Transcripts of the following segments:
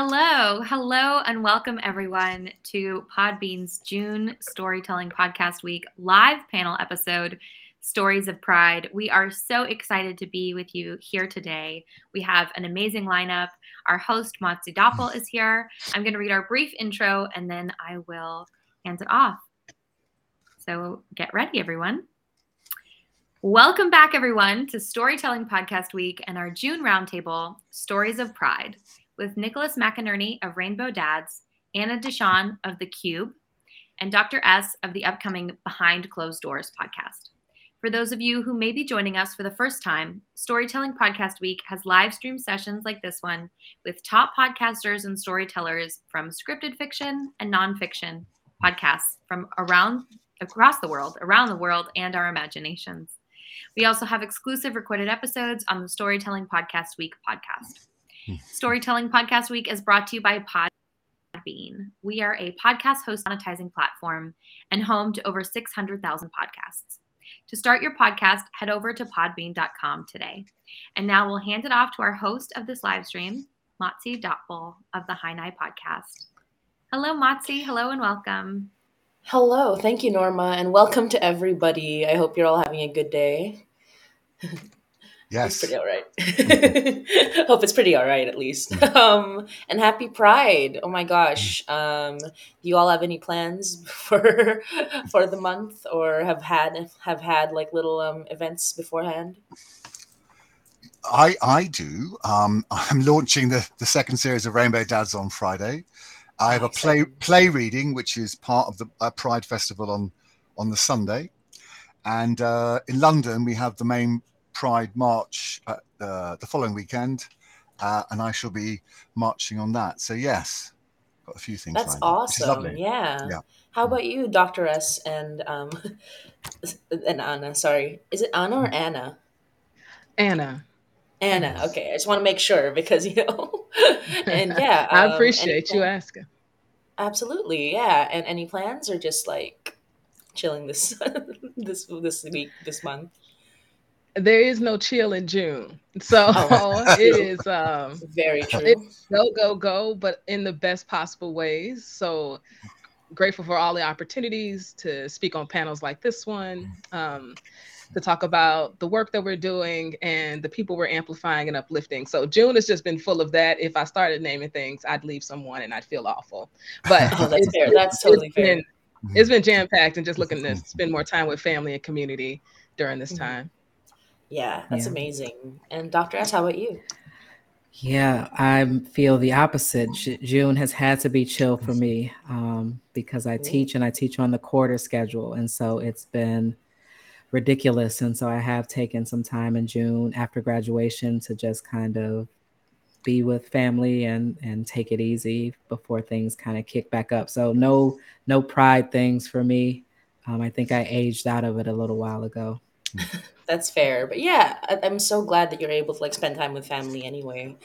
Hello, hello, and welcome everyone to Podbean's June Storytelling Podcast Week live panel episode, Stories of Pride. We are so excited to be with you here today. We have an amazing lineup. Our host, Matsi Doppel, is here. I'm going to read our brief intro and then I will hand it off. So get ready, everyone. Welcome back, everyone, to Storytelling Podcast Week and our June Roundtable, Stories of Pride with Nicholas McInerny of Rainbow Dads, Anna DeShawn of The Qube, and Dr. S of the upcoming Behind Closed Doors podcast. For those of you who may be joining us for the first time, Storytelling Podcast Week has live stream sessions like this one with top podcasters and storytellers from scripted fiction and nonfiction podcasts from around across the world, around the world, and our imaginations. We also have exclusive recorded episodes on the Storytelling Podcast Week podcast. Storytelling Podcast Week is brought to you by Podbean. We are a podcast host monetizing platform and home to over 600,000 podcasts. To start your podcast, head over to podbean.com today. And now we'll hand it off to our host of this live stream, Matsi Doppel of the High Night Podcast. Hello, Matsi. Hello and welcome. Hello. Thank you, Norma, and welcome to everybody. I hope you're all having a good day. Yes. It's pretty all right. Hope it's pretty all right at least. Um, and happy Pride. Oh my gosh. Um, do you all have any plans for for the month or have had have had like little um events beforehand? I I do. Um, I'm launching the, the second series of Rainbow Dads on Friday. I have a play play reading, which is part of the uh, Pride Festival on on the Sunday, and uh, in London we have the main Pride March uh, the following weekend, uh, and I shall be marching on that. So yes, got a few things. That's awesome. Yeah. yeah. How about you, Doctor S and um and Anna? Sorry, is it Anna or mm. Anna? Anna. Anna. Okay, I just want to make sure because you know, and yeah, I um, appreciate you asking. Absolutely, yeah. And any plans or just like chilling this this this week this month? There is no chill in June. So oh, it is um very true. go, go, go, but in the best possible ways. So grateful for all the opportunities to speak on panels like this one, um, to talk about the work that we're doing and the people we're amplifying and uplifting. So June has just been full of that. If I started naming things, I'd leave someone and I'd feel awful. But oh, that's fair. That's totally fair. Been, it's been jam packed and just looking to spend more time with family and community during this mm-hmm. time. Yeah, that's yeah. amazing. And Dr. S, how about you? Yeah, I feel the opposite. June has had to be chill for me um, because I teach and I teach on the quarter schedule. And so it's been ridiculous. And so I have taken some time in June after graduation to just kind of be with family and and take it easy before things kind of kick back up. So no no pride things for me. Um, I think I aged out of it a little while ago. that's fair. But yeah, I, am so glad that you're able to like spend time with family anyway.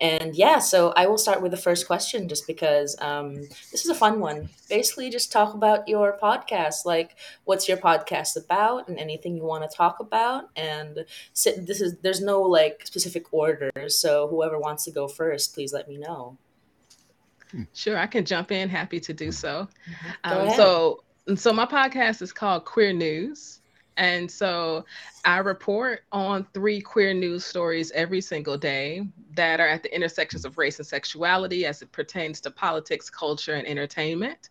And yeah, so I will start with the first question just because um, this is a fun one. Basically, just talk about your podcast. Like, what's your podcast about, and anything you want to talk about. And sit, this is there's no like specific order. So whoever wants to go first, please let me know. Sure, I can jump in. Happy to do so. Mm-hmm. Um, so, so my podcast is called Queer News. And so I report on three queer news stories every single day that are at the intersections of race and sexuality as it pertains to politics, culture, and entertainment.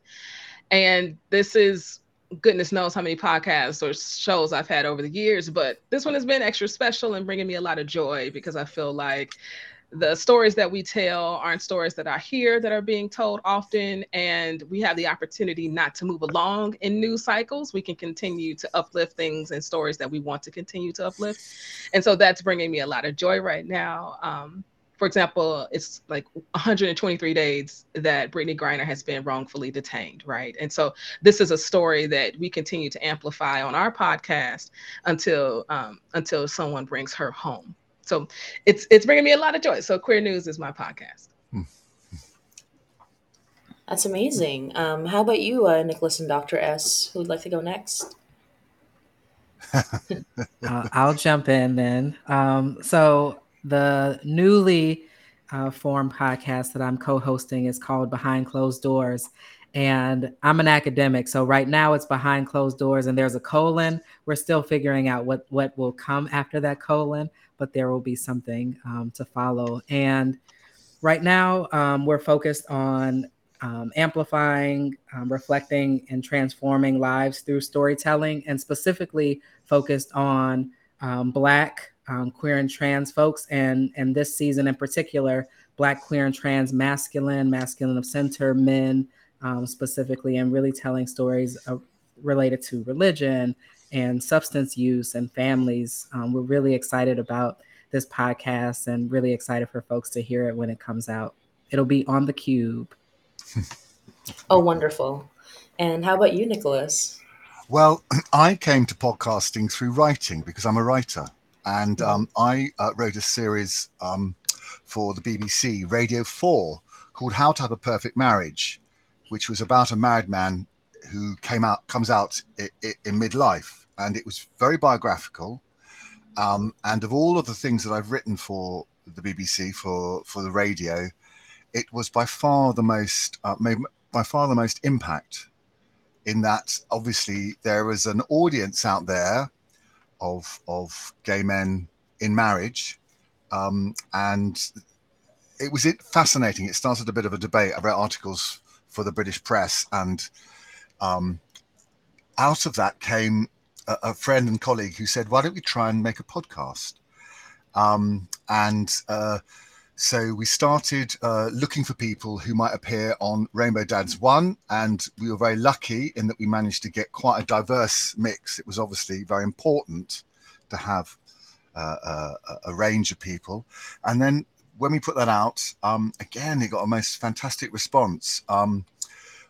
And this is goodness knows how many podcasts or shows I've had over the years, but this one has been extra special and bringing me a lot of joy because I feel like the stories that we tell aren't stories that are here that are being told often and we have the opportunity not to move along in news cycles we can continue to uplift things and stories that we want to continue to uplift and so that's bringing me a lot of joy right now um, for example, it's like 123 days that Brittney Griner has been wrongfully detained, right? And so this is a story that we continue to amplify on our podcast until um, until someone brings her home. So it's it's bringing me a lot of joy. So Queer News is my podcast. That's amazing. Um, how about you, uh, Nicholas and Dr. S? Who would like to go next? uh, I'll jump in then. Um, so the newly uh, form podcast that I'm co-hosting is called Behind Closed Doors, and I'm an academic, so right now it's behind closed doors, and there's a colon. We're still figuring out what what will come after that colon, but there will be something um, to follow. And right now, um, we're focused on um, amplifying, um, reflecting, and transforming lives through storytelling, and specifically focused on um, Black, um, queer, and trans folks. And, and this season in particular, Black, queer, and trans masculine, masculine of center men, um, specifically, and really telling stories of, related to religion and substance use and families. Um, we're really excited about this podcast and really excited for folks to hear it when it comes out. It'll be on the Qube. oh, wonderful. And how about you, Nicholas? Well, I came to podcasting through writing because I'm a writer. And um, I uh, wrote a series um, for the BBC, Radio 4, called How to Have a Perfect Marriage, which was about a married man who came out, comes out in, in midlife. And it was very biographical. Um, and of all of the things that I've written for the BBC, for, for the radio, it was by far the most uh, by far the most impact in that obviously there is an audience out there of of gay men in marriage um, and it was it fascinating it started a bit of a debate i wrote articles for the british press. And um, out of that came a, a, friend and colleague who said why don't we try and make a podcast? Um, and uh, so we started uh, looking for people who might appear on Rainbow Dads One, and we were very lucky in that we managed to get quite a diverse mix. It was obviously very important to have uh, uh a, a, range of people, and then when we put that out, um, again, it got a most fantastic response. Um,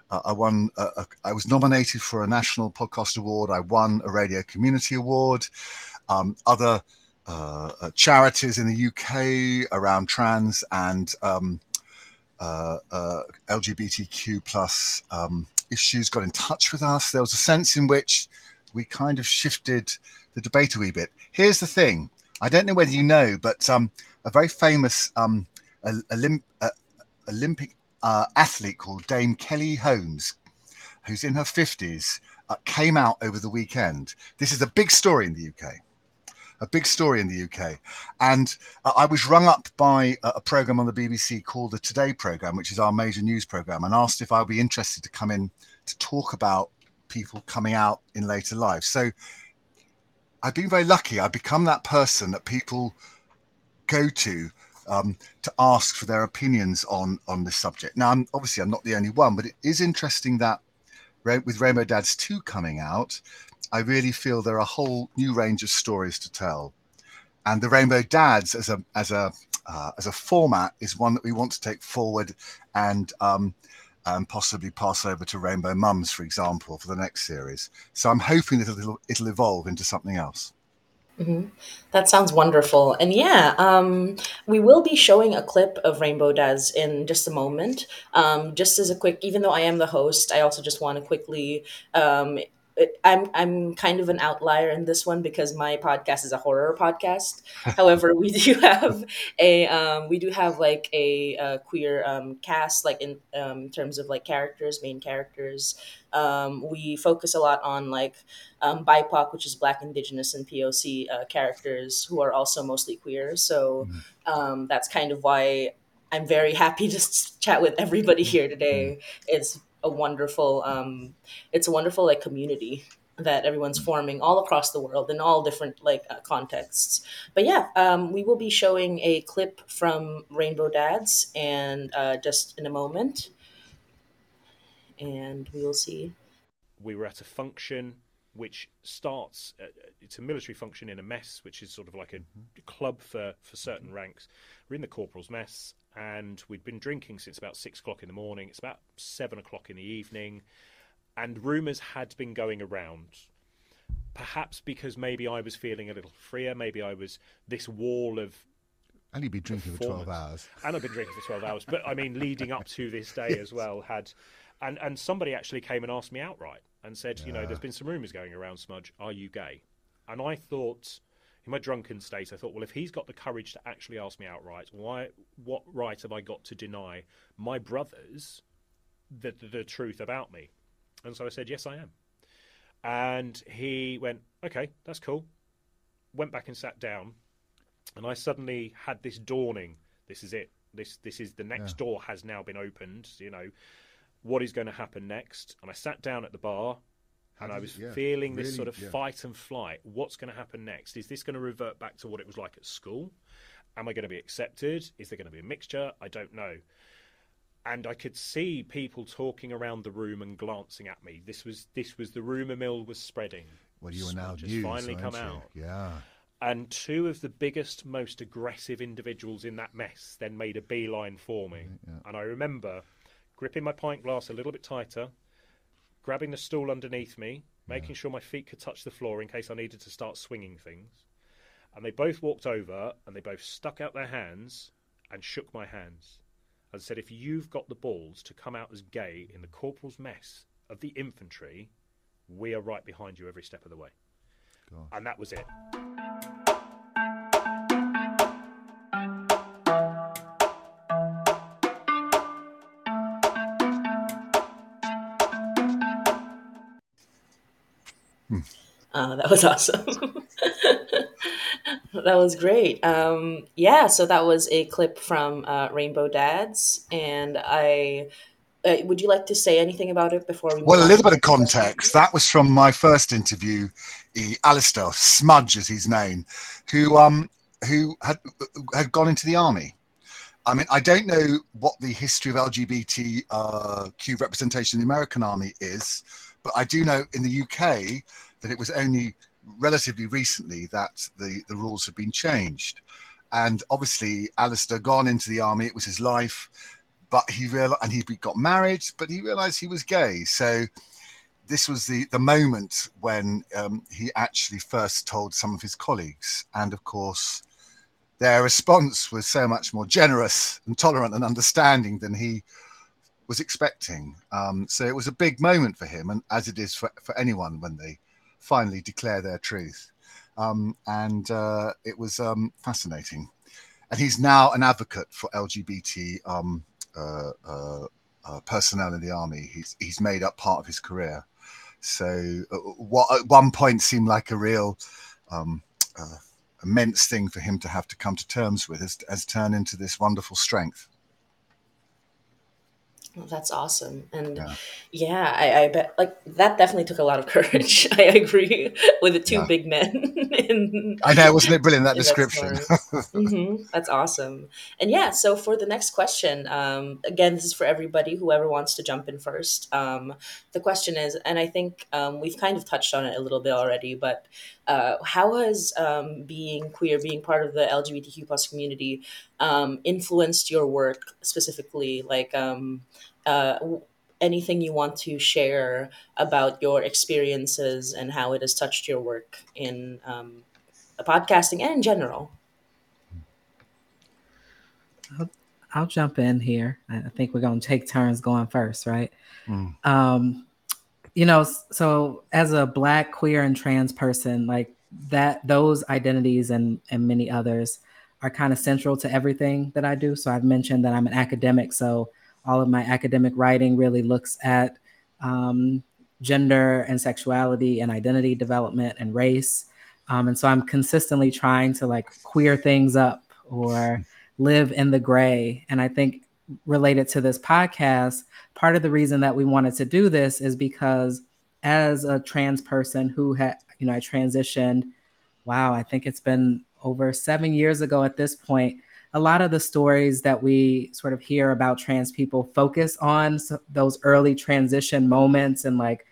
I won. A, a, I was nominated for a national podcast award. I won a radio community award. Um, other uh, uh, charities in the UK around trans and um, uh, uh LGBTQ plus um, issues got in touch with us. There was a sense in which we kind of shifted the debate a wee bit. Here's the thing: I don't know whether you know, but um, a very famous um, Olymp- uh, Olympic athlete called Dame Kelly Holmes, who's in her fifties, came out over the weekend. This is a big story in the UK a big story in the UK. And uh, I was rung up by a, a, program on the BBC called the Today program, which is our major news program, and asked if I'd be interested to come in to talk about people coming out in later life. So I've been very lucky. I've become that person that people go to um, to ask for their opinions on on this subject. Now, I'm, obviously, I'm not the only one, but it is interesting that with Rainbow Dads 2 coming out, I really feel there are a whole new range of stories to tell. And the Rainbow Dads as a as a uh, as a format is one that we want to take forward and um, and possibly pass over to Rainbow Mums, for example, for the next series. So I'm hoping that it'll, it'll evolve into something else. Mm-hmm. That sounds wonderful. And yeah, um, we will be showing a clip of Rainbow Dads in just a moment. Um, just as a quick, even though I am the host, I also just want to quickly um, I'm I'm kind of an outlier in this one because my podcast is a horror podcast. However, we do have a um, we do have like a, a queer um, cast, like in um, terms of like characters, main characters. Um, we focus a lot on like um, BIPOC, which is Black, Indigenous, and POC uh, characters who are also mostly queer. So mm-hmm. um, that's kind of why I'm very happy to chat with everybody here today. Mm-hmm. It's a wonderful um, it's a wonderful like community that everyone's forming all across the world in all different like uh, contexts. But yeah um, we will be showing a clip from rainbow dads and uh, just in a moment. And we will see. We were at a function which starts uh, it's a military function in a mess which is sort of like a club for for certain ranks. We're in the corporal's mess and we'd been drinking since about six o'clock in the morning. It's about seven o'clock in the evening, and rumours had been going around. Perhaps because maybe I was feeling a little freer, maybe I was this wall of. And you'd been drinking for 12 hours. And I've been drinking for 12 hours. But I mean, leading up to this day yes. as well, had. And, and somebody actually came and asked me outright and said, yeah. you know, there's been some rumours going around, Smudge, are you gay? And I thought, in my drunken state, I thought, well, if he's got the courage to actually ask me outright, why? What right have I got to deny my brothers the, the, the truth about me? And so I said, yes, I am. And he went, okay, that's cool. Went back and sat down, and I suddenly had this dawning. This is it. This this is the next yeah. door has now been opened. You know, what is going to happen next? And I sat down at the bar and I was yeah, feeling this really, sort of yeah. fight and flight. What's going to happen next? Is this going to revert back to what it was like at school? Am I going to be accepted? Is there going to be a mixture? I don't know. And I could see people talking around the room and glancing at me. This was this was the rumor mill was spreading. Well, you are now just news, finally come you? out. Yeah. And two of the biggest, most aggressive individuals in that mess then made a beeline for me. Yeah. And I remember gripping my pint glass a little bit tighter, grabbing the stool underneath me, making sure my feet could touch the floor in case I needed to start swinging things. And they both walked over and they both stuck out their hands and shook my hands and said, If you've got the balls to come out as gay in the corporal's mess of the infantry, we are right behind you every step of the way. God. And that was it. Uh, that was awesome. that was great. Um, yeah, so that was a clip from uh, Rainbow Dads, and I. Uh, would you like to say anything about it before we? Well, a little bit of context. That was from my first interview. Alistair Smudge is his name, who um who had had gone into the army. I mean, I don't know what the history of LGBTQ uh, representation in the American army is, but I do know in the UK that it was only relatively recently that the, the rules have been changed. And obviously, Alistair gone into the army, it was his life, but he realized, and he got married, but he realized he was gay. So this was the, the moment when um, he actually first told some of his colleagues. And of course, their response was so much more generous and tolerant and understanding than he was expecting. Um, so it was a big moment for him, and as it is for, for anyone when they finally declare their truth. Um, and uh, it was um, fascinating. And he's now an advocate for LGBT um, uh, uh, uh, personnel in the army. He's, he's made up part of his career. So, uh, what at one point seemed like a real um, uh, immense thing for him to have to come to terms with has, has turned into this wonderful strength. Well, that's awesome. And yeah, yeah I, I, bet like that definitely took a lot of courage. I agree with the two yeah. big men. In, I know, wasn't it brilliant that description? That mm-hmm. That's awesome. And yeah, so for the next question, um, again, this is for everybody, whoever wants to jump in first. Um, the question is, and I think um, we've kind of touched on it a little bit already, but uh, how has um, being queer, being part of the LGBTQ plus community, um, influenced your work specifically? Like um, uh, anything you want to share about your experiences and how it has touched your work in um, podcasting and in general. I'll, I'll, jump in here. I think we're going to take turns going first, right? Mm. You know, so as a black, queer, and trans person, like that, those identities and and many others are kind of central to everything that I do. So I've mentioned that I'm an academic, so all of my academic writing really looks at um, gender and sexuality and identity development and race. Um, and so I'm consistently trying to like queer things up or live in the gray. And I think related to this podcast, part of the reason that we wanted to do this is because as a trans person who had, you know, I transitioned, wow, I think it's been over seven years ago at this point. A lot of the stories that we sort of hear about trans people focus on those early transition moments and like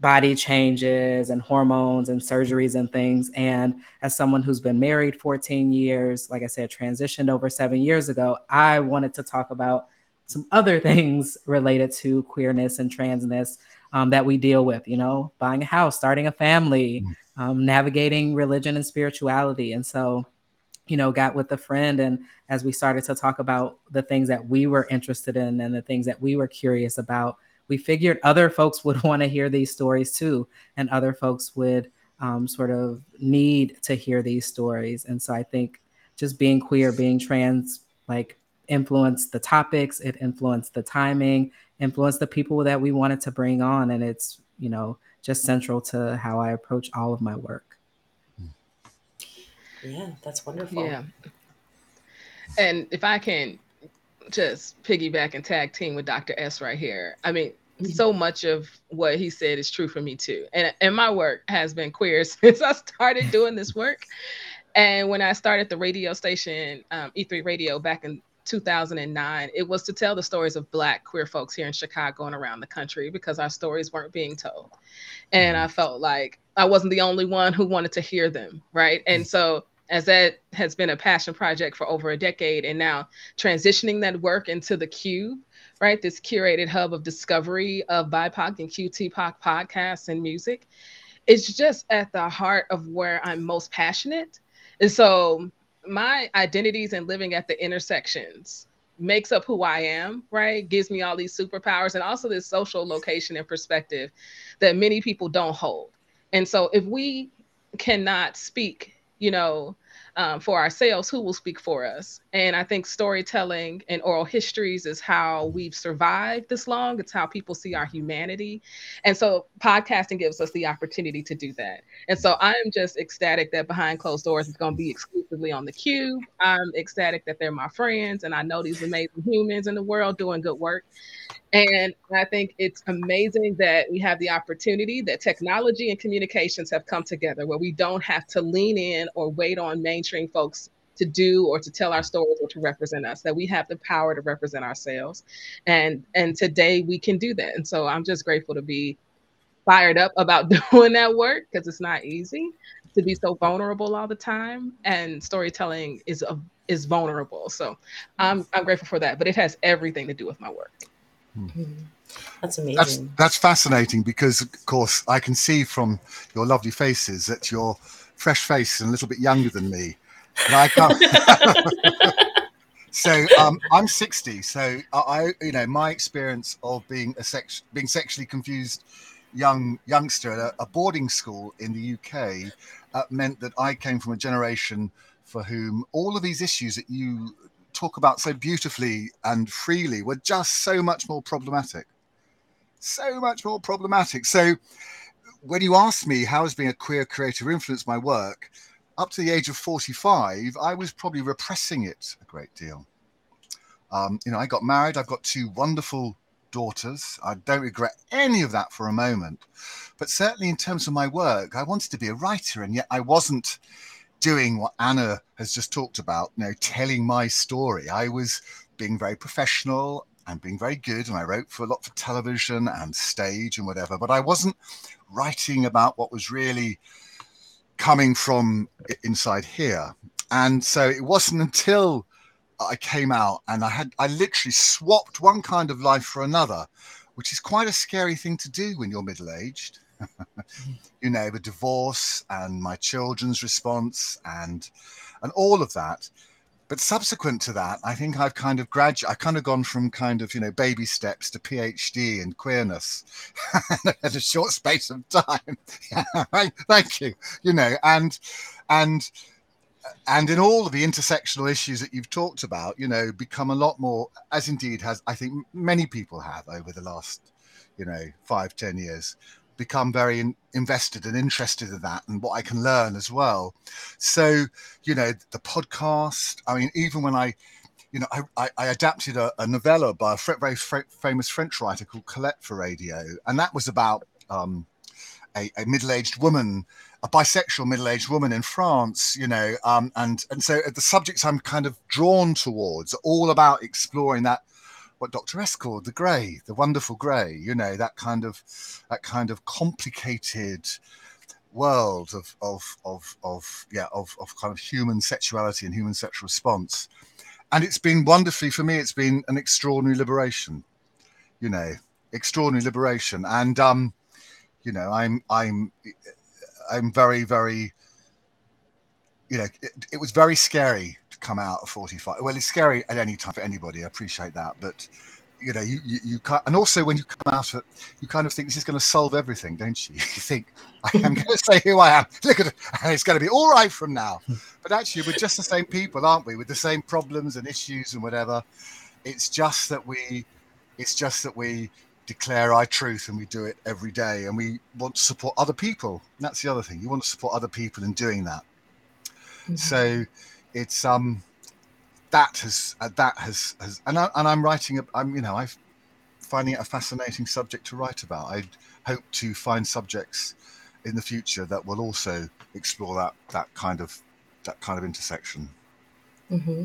body changes and hormones and surgeries and things. And as someone who's been married 14 years, like I said, transitioned over seven years ago, I wanted to talk about some other things related to queerness and transness um, that we deal with, you know, buying a house, starting a family, mm. um, navigating religion and spirituality. And so, you know, got with a friend. And as we started to talk about the things that we were interested in and the things that we were curious about, we figured other folks would want to hear these stories too, and other folks would um, sort of need to hear these stories. And so I think just being queer, being trans, like influenced the topics, it influenced the timing, influenced the people that we wanted to bring on. And it's, you know, just central to how I approach all of my work. Yeah, that's wonderful. Yeah. And if I can just piggyback and tag team with Dr. S right here. I mean, mm-hmm. so much of what he said is true for me too. And and my work has been queer since I started doing this work. And when I started the radio station, um, E3 Radio back in 2009, it was to tell the stories of Black queer folks here in Chicago and around the country because our stories weren't being told. And mm-hmm. I felt like I wasn't the only one who wanted to hear them. Right. And mm-hmm. so as that has been a passion project for over a decade and now transitioning that work into the Qube right? This curated hub of discovery of bipoc and qtpoc podcasts and music. It's just at the heart of where i'm most passionate. And so my identities and living at the intersections makes up who i am right? Gives me all these superpowers and also this social location and perspective that many people don't hold. And so if we cannot speak you know, um, for ourselves, who will speak for us? And I think storytelling and oral histories is how we've survived this long. It's how people see our humanity. And so podcasting gives us the opportunity to do that. And so I'm just ecstatic that Behind Closed Doors is going to be exclusively on the Qube. I'm ecstatic that they're my friends and I know these amazing humans in the world doing good work. And I think it's amazing that we have the opportunity that technology and communications have come together where we don't have to lean in or wait on mainstream folks to do or to tell our stories or to represent us that we have the power to represent ourselves. And and today we can do that. And so i'm just grateful to be fired up about doing that work because it's not easy to be so vulnerable all the time and storytelling is a, is vulnerable. So i'm i'm grateful for that but it has everything to do with my work Mm-hmm. That's amazing. That's, that's fascinating because, of course, I can see from your lovely faces that you're fresh faced and a little bit younger than me. And I can't. so um, I'm 60. So I, you know, my experience of being a sex, being sexually confused young youngster at a, a boarding school in the UK uh, meant that I came from a generation for whom all of these issues that you talk about so beautifully and freely were just so much more problematic. So much more problematic. So when you asked me how has being a queer creator influenced my work, up to the age of 45, I was probably repressing it a great deal. Um, you know, I got married. I've got two wonderful daughters. I don't regret any of that for a moment. But certainly in terms of my work, I wanted to be a writer, and yet I wasn't doing what Anna has just talked about, you know, telling my story. I was being very professional and being very good, and I wrote for a lot for television and stage and whatever, but I wasn't writing about what was really coming from inside here. And so it wasn't until I came out and I had I literally swapped one kind of life for another, which is quite a scary thing to do when you're middle aged. you know, the divorce and my children's response and and all of that. But subsequent to that, I think I've kind of graduated. I've kind of gone from kind of you know baby steps to PhD in queerness in a short space of time. Thank you. You know, and and and in all of the intersectional issues that you've talked about, you know, become a lot more, as indeed has I think many people have over the last, you know, five ten years, become very in, invested and interested in that and what I can learn as well. So, you know, the podcast, I mean, even when I, you know, I, I, I adapted a, a, novella by a very famous French writer called Colette for radio, and that was about um, a, a middle-aged woman, a bisexual middle-aged woman in France, you know, um, and and so the subjects I'm kind of drawn towards are all about exploring that what Dr. S called the grey, the wonderful grey, you know, that kind of that kind of complicated world of of of of yeah of, of kind of human sexuality and human sexual response. And it's been wonderfully for me, it's been an extraordinary liberation, you know, extraordinary liberation. And um, you know, I'm I'm I'm very, very you know, it, it was very scary come out at 45. Well, it's scary at any time for anybody. I appreciate that, but you know, you, you, you can't, and also when you come out of it, you kind of think this is going to solve everything, don't you? You think, I am going to say who I am. Look at it, and it's going to be all right from now. But actually, we're just the same people, aren't we? With the same problems and issues and whatever. It's just that we, it's just that we declare our truth and we do it every day and we want to support other people. And that's the other thing. You want to support other people in doing that. Mm-hmm. So it's, um, that has uh, that has has and, I, and I'm writing. I'm you know I'm finding it a fascinating subject to write about. I hope to find subjects in the future that will also explore that that kind of that kind of intersection. Mm-hmm.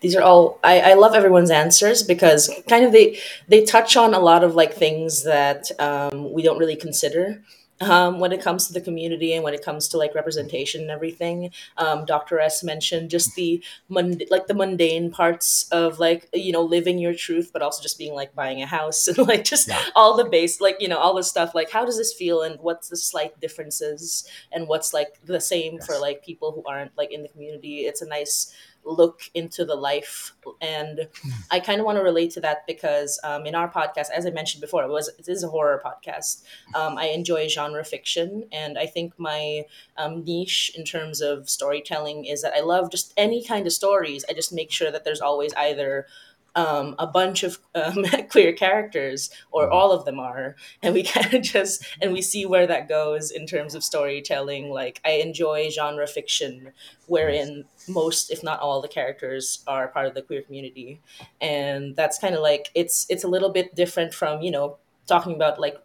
These are all I, I love everyone's answers because kind of they they touch on a lot of like things that um, we don't really consider um, when it comes to the community and when it comes to like representation and everything. Um, Dr. S mentioned just the mund- like the mundane parts of like you know living your truth, but also just being like buying a house and like just yeah. all the base like you know all the stuff like how does this feel and what's the slight differences and what's like the same yes. for like people who aren't like in the community. It's a nice look into the life. And i kind of want to relate to that because um, in our podcast as i mentioned before it was it is a horror podcast. Um, i enjoy genre fiction. And i think my um, niche in terms of storytelling is that i love just any kind of stories. I just make sure that there's always either um, a bunch of um, queer characters, or mm-hmm. all of them are, and we kind of just and we see where that goes in terms of storytelling. Like I enjoy genre fiction, wherein most, if not all, the characters are part of the queer community, and that's kind of like it's it's a little bit different from you know talking about like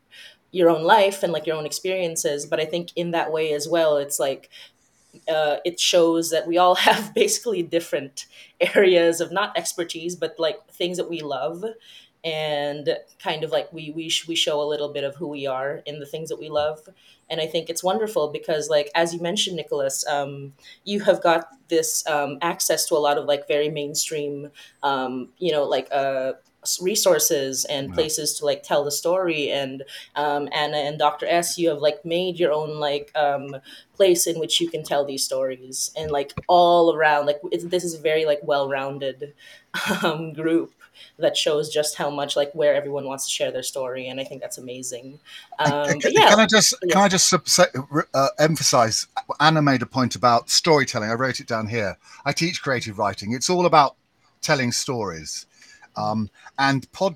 your own life and like your own experiences but i think in that way as well it's like uh, it shows that we all have basically different areas of not expertise, but like things that we love, and kind of like we we we show a little bit of who we are in the things that we love. And I think it's wonderful because, like as you mentioned, Nicholas, um, you have got this um, access to a lot of like very mainstream, um, you know, like uh, resources and places to like tell the story and um, Anna and Dr. S you have like made your own like um, place in which you can tell these stories and like all around like this is a very like well-rounded um, group that shows just how much like where everyone wants to share their story and I think that's amazing. Um, can, yeah. Can I just yeah. can I just uh, emphasize Anna made a point about storytelling I wrote it down here. I teach creative writing. It's all about telling stories um, and pod,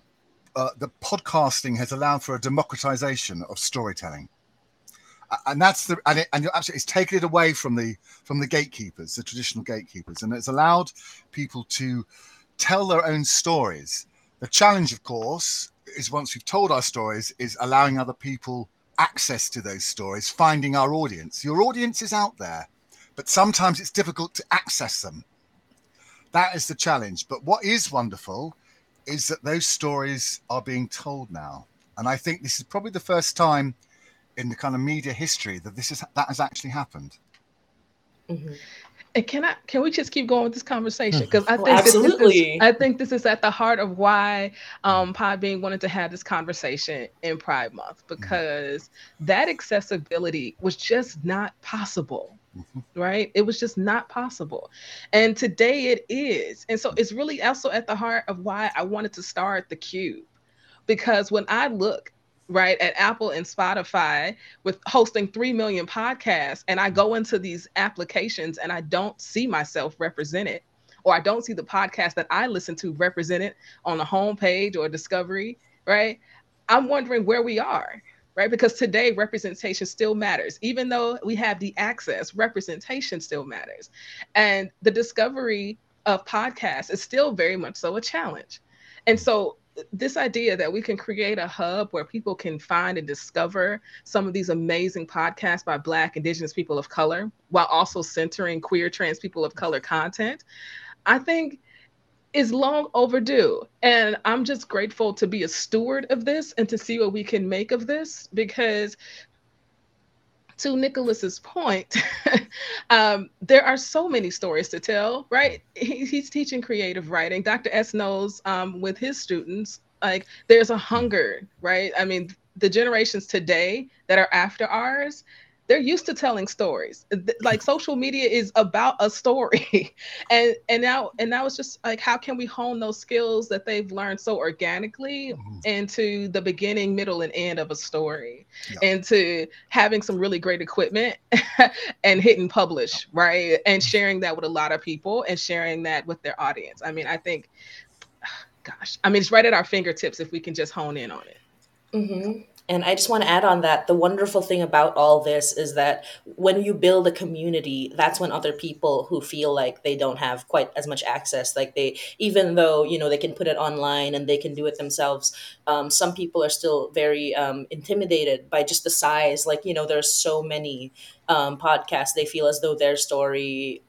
uh, the podcasting has allowed for a democratization of storytelling. And that's the and, it, and you're absolutely it's taken it away from the from the gatekeepers, the traditional gatekeepers, and it's allowed people to tell their own stories. The challenge, of course, is once we've told our stories, is allowing other people access to those stories, finding our audience. Your audience is out there, but sometimes it's difficult to access them. That is the challenge. But what is wonderful is that those stories are being told now. And I think this is probably the first time in the kind of media history that this is that has actually happened. Mm-hmm. And can I can we just keep going with this conversation? Because I think absolutely, is, I think this is at the heart of why um, Podbean wanted to have this conversation in Pride Month because mm-hmm. that accessibility was just not possible Mm-hmm. Right? It was just not possible. And today it is. And so it's really also at the heart of why I wanted to start the Qube. Because when I look right at Apple and Spotify with hosting 3 million podcasts and I go into these applications and I don't see myself represented or I don't see the podcast that I listen to represented on the homepage or discovery, right? I'm wondering where we are right? Because today representation still matters. Even though we have the access, representation still matters. And the discovery of podcasts is still very much so a challenge. And so this idea that we can create a hub where people can find and discover some of these amazing podcasts by Black, Indigenous people of color, while also centering queer, trans people of color content, I think is long overdue. And I'm just grateful to be a steward of this and to see what we can make of this because to Nicholas's point, um, there are so many stories to tell, right? He, he's teaching creative writing. Dr. S knows um, with his students, like there's a hunger, right? I mean, the generations today that are after ours, they're used to telling stories. Like social media is about a story. And and now and now it's just like how can we hone those skills that they've learned so organically mm-hmm. into the beginning middle and end of a story? Yeah. into having some really great equipment and hit and publish right? And sharing that with a lot of people and sharing that with their audience. I mean i think gosh i mean it's right at our fingertips if we can just hone in on it. Mm-hmm. And I just want to add on that the wonderful thing about all this is that when you build a community, that's when other people who feel like they don't have quite as much access, like they, even though, you know, they can put it online and they can do it themselves, um, some people are still very um, intimidated by just the size. Like, you know, there's so many um, podcasts, they feel as though their story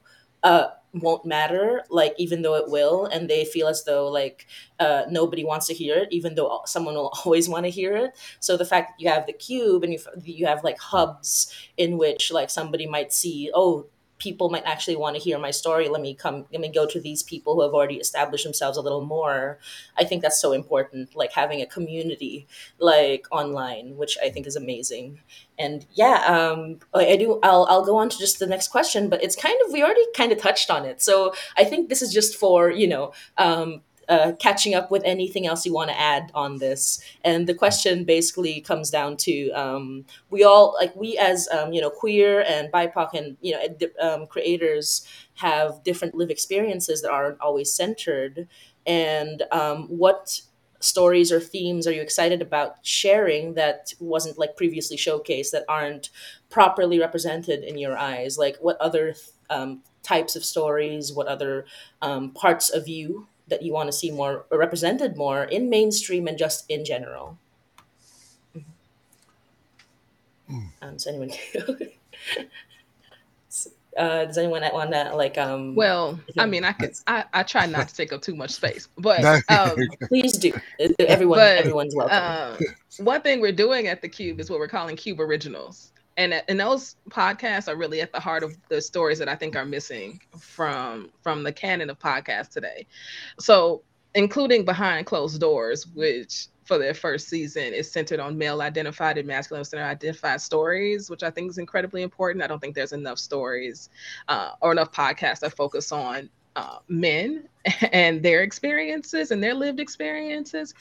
uh, won't matter like even though it will and they feel as though like uh, nobody wants to hear it even though someone will always want to hear it. So the fact that you have the Qube and you, you have like hubs in which like somebody might see oh people might actually want to hear my story let me come let me go to these people who have already established themselves a little more. I think that's so important like having a community like online which i think is amazing. And yeah um, I, do I'll, I'll go on to just the next question but it's kind of we already kind of touched on it. So i think this is just for you know um, uh, catching up with anything else you want to add on this. And the question basically comes down to um, we all like we as um, you know queer and BIPOC and you know um, creators have different live experiences that aren't always centered. And um, what stories or themes are you excited about sharing that wasn't like previously showcased that aren't properly represented in your eyes? Like what other um, types of stories, what other um, parts of you that you want to see more represented more in mainstream and just in general. Mm. Um, so anyone, uh, does anyone want to like? Um, well, I mean, I could. I, I try not to take up too much space, but um, please do. Everyone, but, everyone's welcome. Uh, one thing we're doing at the Qube is what we're calling Qube Originals and and those podcasts are really at the heart of the stories that I think are missing from from the canon of podcasts today. So, including behind closed doors, which for their first season is centered on male identified and masculine center identified stories, which I think is incredibly important. I don't think there's enough stories uh, or enough podcasts that focus on uh, men and their experiences and their lived experiences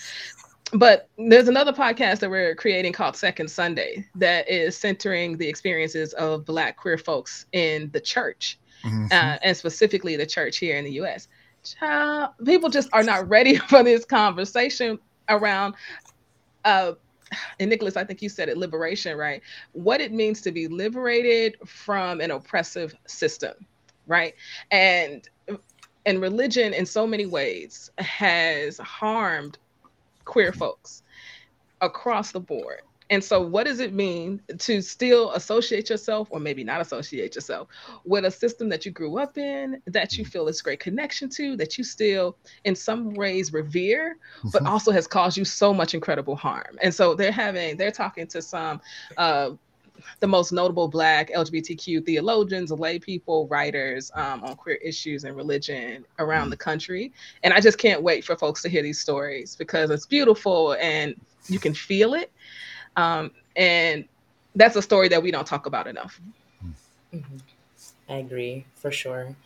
but there's another podcast that we're creating called Second Sunday that is centering the experiences of Black queer folks in the church, mm-hmm. uh, and specifically the church here in the U.S. Child, people just are not ready for this conversation around. Uh, and Nicholas, I think you said it, liberation, right? What it means to be liberated from an oppressive system, right? And and religion, in so many ways, has harmed queer folks across the board. And so, what does it mean to still associate yourself, or maybe not associate yourself, with a system that you grew up in, that you feel this great connection to, that you still, in some ways, revere, but mm-hmm. also has caused you so much incredible harm? And so, they're having, they're talking to some uh, the most notable Black LGBTQ theologians, lay people, writers um, on queer issues and religion around mm. the country. And I just can't wait for folks to hear these stories because it's beautiful and you can feel it. Um, and that's a story that we don't talk about enough. Mm-hmm. I agree for sure.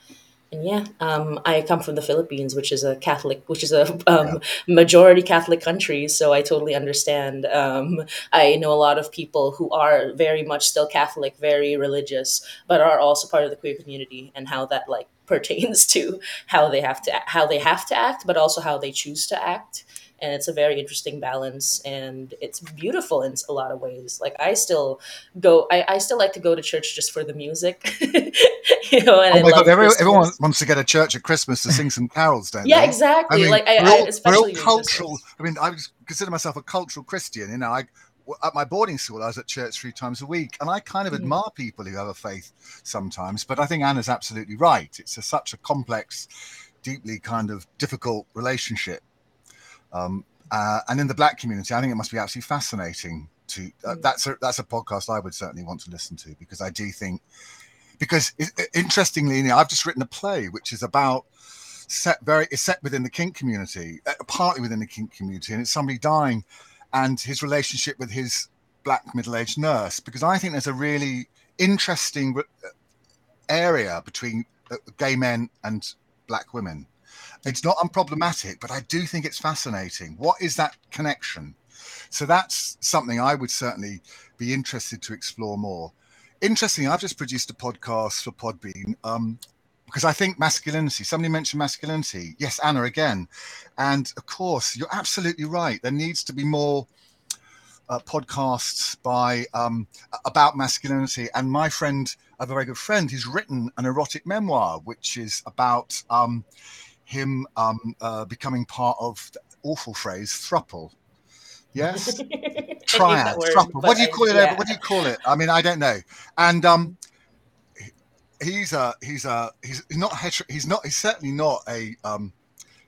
Yeah, um, I come from the Philippines, which is a Catholic, which is a um, majority Catholic country. So I totally understand. Um, I know a lot of people who are very much still Catholic, very religious, but are also part of the queer community, and how that like pertains to how they have to how they have to act, but also how they choose to act and it's a very interesting balance and it's beautiful in a lot of ways like i still go i, I still like to go to church just for the music you know and oh my god everyone, everyone, wants to get a church at christmas to sing some carols don't they? yeah they? exactly I mean, like I, we're all, especially we're all cultural i mean i consider myself a cultural christian you know i at my boarding school, I was at church three times a week, and I kind of mm-hmm. admire people who have a faith sometimes. But I think Anna's absolutely right. It's a, such a complex, deeply kind of difficult relationship um, uh, and in the black community, I think it must be absolutely fascinating to. Uh, mm. That's a that's a podcast I would certainly want to listen to because I do think because it, interestingly, you know, I've just written a play which is about set very it's set within the kink community, uh, partly within the kink community, and it's somebody dying and his relationship with his black middle-aged nurse because I think there's a really interesting uh, area between uh, gay men and black women. It's not unproblematic, but I do think it's fascinating. What is that connection? So that's something I would certainly be interested to explore more. Interesting, I've just produced a podcast for Podbean um, because I think masculinity, somebody mentioned masculinity. Yes, Anna again. And of course, you're absolutely right. There needs to be more uh, podcasts by um, about masculinity. And my friend, I have a very good friend, who's written an erotic memoir, which is about um, him um, uh, becoming part of the awful phrase thruple. Yes, triad, word, thruple. What do you call it? Yeah. What do you call it? I mean, I don't know. And um, he's a he's a he's not hetero, he's not he's certainly not a um,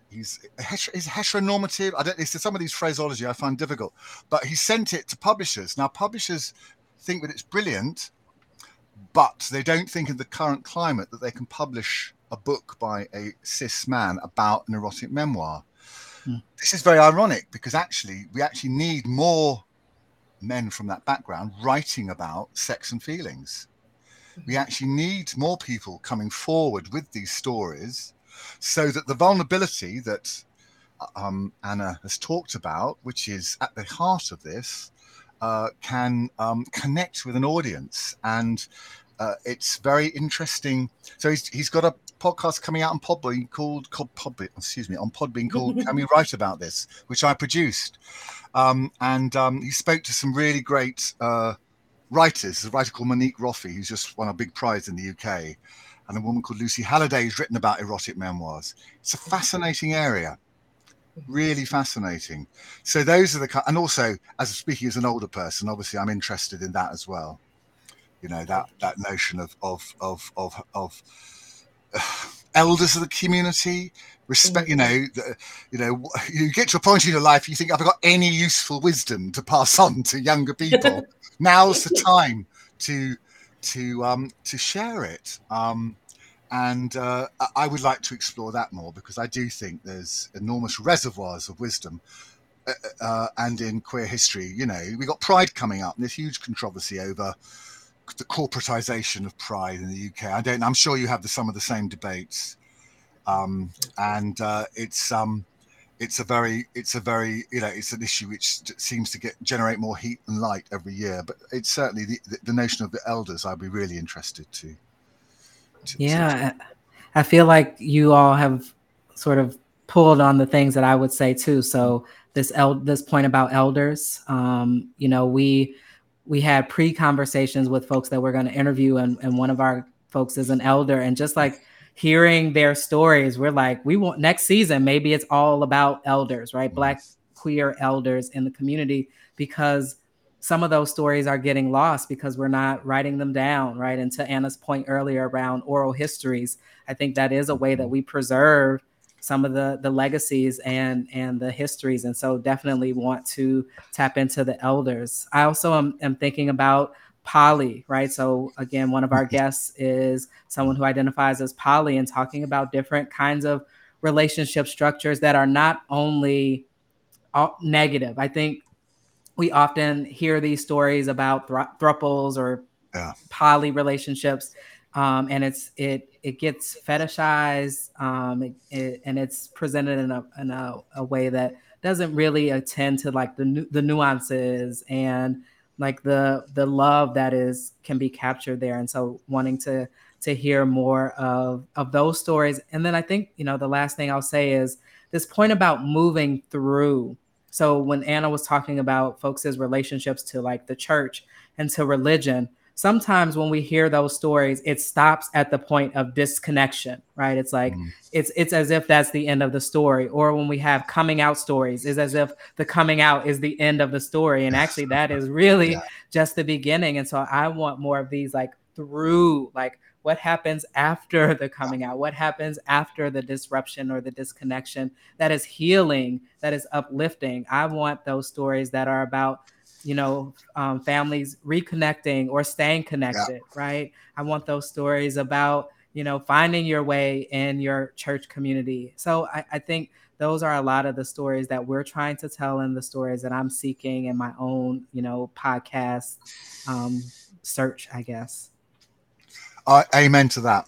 he's he's heteronormative. I don't. It's some of these phraseology I find difficult, but he sent it to publishers. Now publishers think that it's brilliant, but they don't think in the current climate that they can publish a book by a cis man about an erotic memoir. Hmm. This is very ironic because actually we actually need more men from that background writing about sex and feelings. We actually need more people coming forward with these stories so that the vulnerability that um, Anna has talked about, which is at the heart of this, uh, can um, connect with an audience. And uh, it's very interesting. So he's, he's got a podcast coming out on Podbean called, called Podbean, excuse me, on Podbean called Can We Write About This, which I produced. Um, and um, he spoke to some really great uh, writers. There's a writer called Monique Roffey, who's just won a big prize in the UK and a woman called Lucy Halliday who's written about erotic memoirs. It's a fascinating area, really fascinating. So those are the and also as speaking as an older person, obviously I'm interested in that as well. You know that that notion of of of of of uh, elders of the community respect you know the, you know you get to a point in your life you think i've got any useful wisdom to pass on to younger people now's the time to to um, to share it. Um, and uh, I would like to explore that more because I do think there's enormous reservoirs of wisdom. Uh, uh, and in queer history, you know, we got Pride coming up, and there's huge controversy over the corporatization of Pride in the UK. I don't. I'm sure you have the, some of the same debates, um, and uh, it's um, it's a very it's a very you know it's an issue which seems to get generate more heat and light every year but it's certainly the, the notion of the elders i'd be really interested to, to yeah to, i feel like you all have sort of pulled on the things that i would say too so this el- this point about elders um, you know we we had pre conversations with folks that we're going to interview and, and one of our folks is an elder and just like hearing their stories, we're like, we want next season, maybe it's all about elders, right? Black queer elders in the community, because some of those stories are getting lost because we're not writing them down, right? And to Anna's point earlier around oral histories, I think that is a way that mm-hmm. we preserve some of the the legacies and and the histories and so definitely want to tap into the elders i also am, am thinking about poly, right? So again, one of our guests is someone who identifies as poly and talking about different kinds of relationship structures that are not only negative. I think we often hear these stories about thr- thruples or yeah. poly relationships, um, and it's it it gets fetishized, um, it, it, and it's presented in a in a, a way that doesn't really attend to like the the nuances and like the the love that is can be captured there. And so wanting to to hear more of of those stories. And then i think you know the last thing i'll say is this point about moving through. So when anna was talking about folks' relationships to like the church and to religion sometimes when we hear those stories it stops at the point of disconnection right? It's like mm. it's it's as if that's the end of the story. Or when we have coming out stories is as if the coming out is the end of the story. And actually that is really yeah. just the beginning. And so i want more of these like through like what happens after the coming out? What happens after the disruption or the disconnection that is healing that is uplifting? I want those stories that are about you know, um, families reconnecting or staying connected, yeah. right? I want those stories about, you know, finding your way in your church community. So I, I think those are a lot of the stories that we're trying to tell and the stories that I'm seeking in my own, you know, podcast um, search, I guess. Uh, amen to that.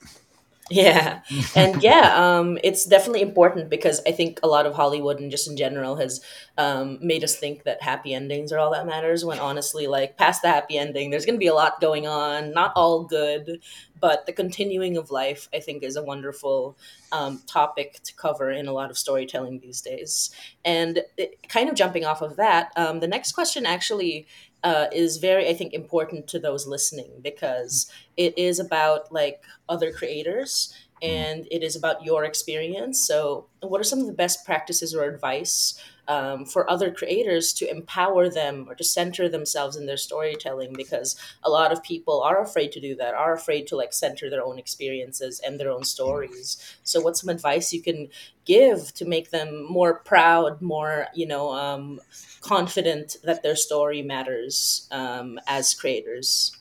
Yeah. And yeah, um, it's definitely important because I think a lot of Hollywood and just in general has um, made us think that happy endings are all that matters when honestly, like, past the happy ending, there's going to be a lot going on, not all good, but the continuing of life, I think, is a wonderful um, topic to cover in a lot of storytelling these days. And it, kind of jumping off of that, um, the next question actually uh, is very, I think, important to those listening because it is about like other creators and it is about your experience. So, what are some of the best practices or advice um, for other creators to empower them or to center themselves in their storytelling? Because a lot of people are afraid to do that, are afraid to like center their own experiences and their own stories. So, what's some advice you can give to make them more proud, more, you know, um, confident that their story matters um, as creators?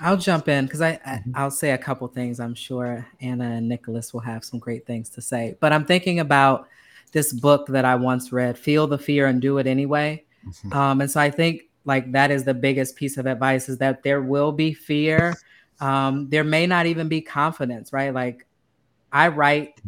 I'll jump in because I, I will say a couple things. I'm sure Anna and Nicholas will have some great things to say. But I'm thinking about this book that I once read, "Feel the Fear and Do It Anyway." Mm-hmm. Um, and so I think like that is the biggest piece of advice is that there will be fear. Um, there may not even be confidence, right? Like I write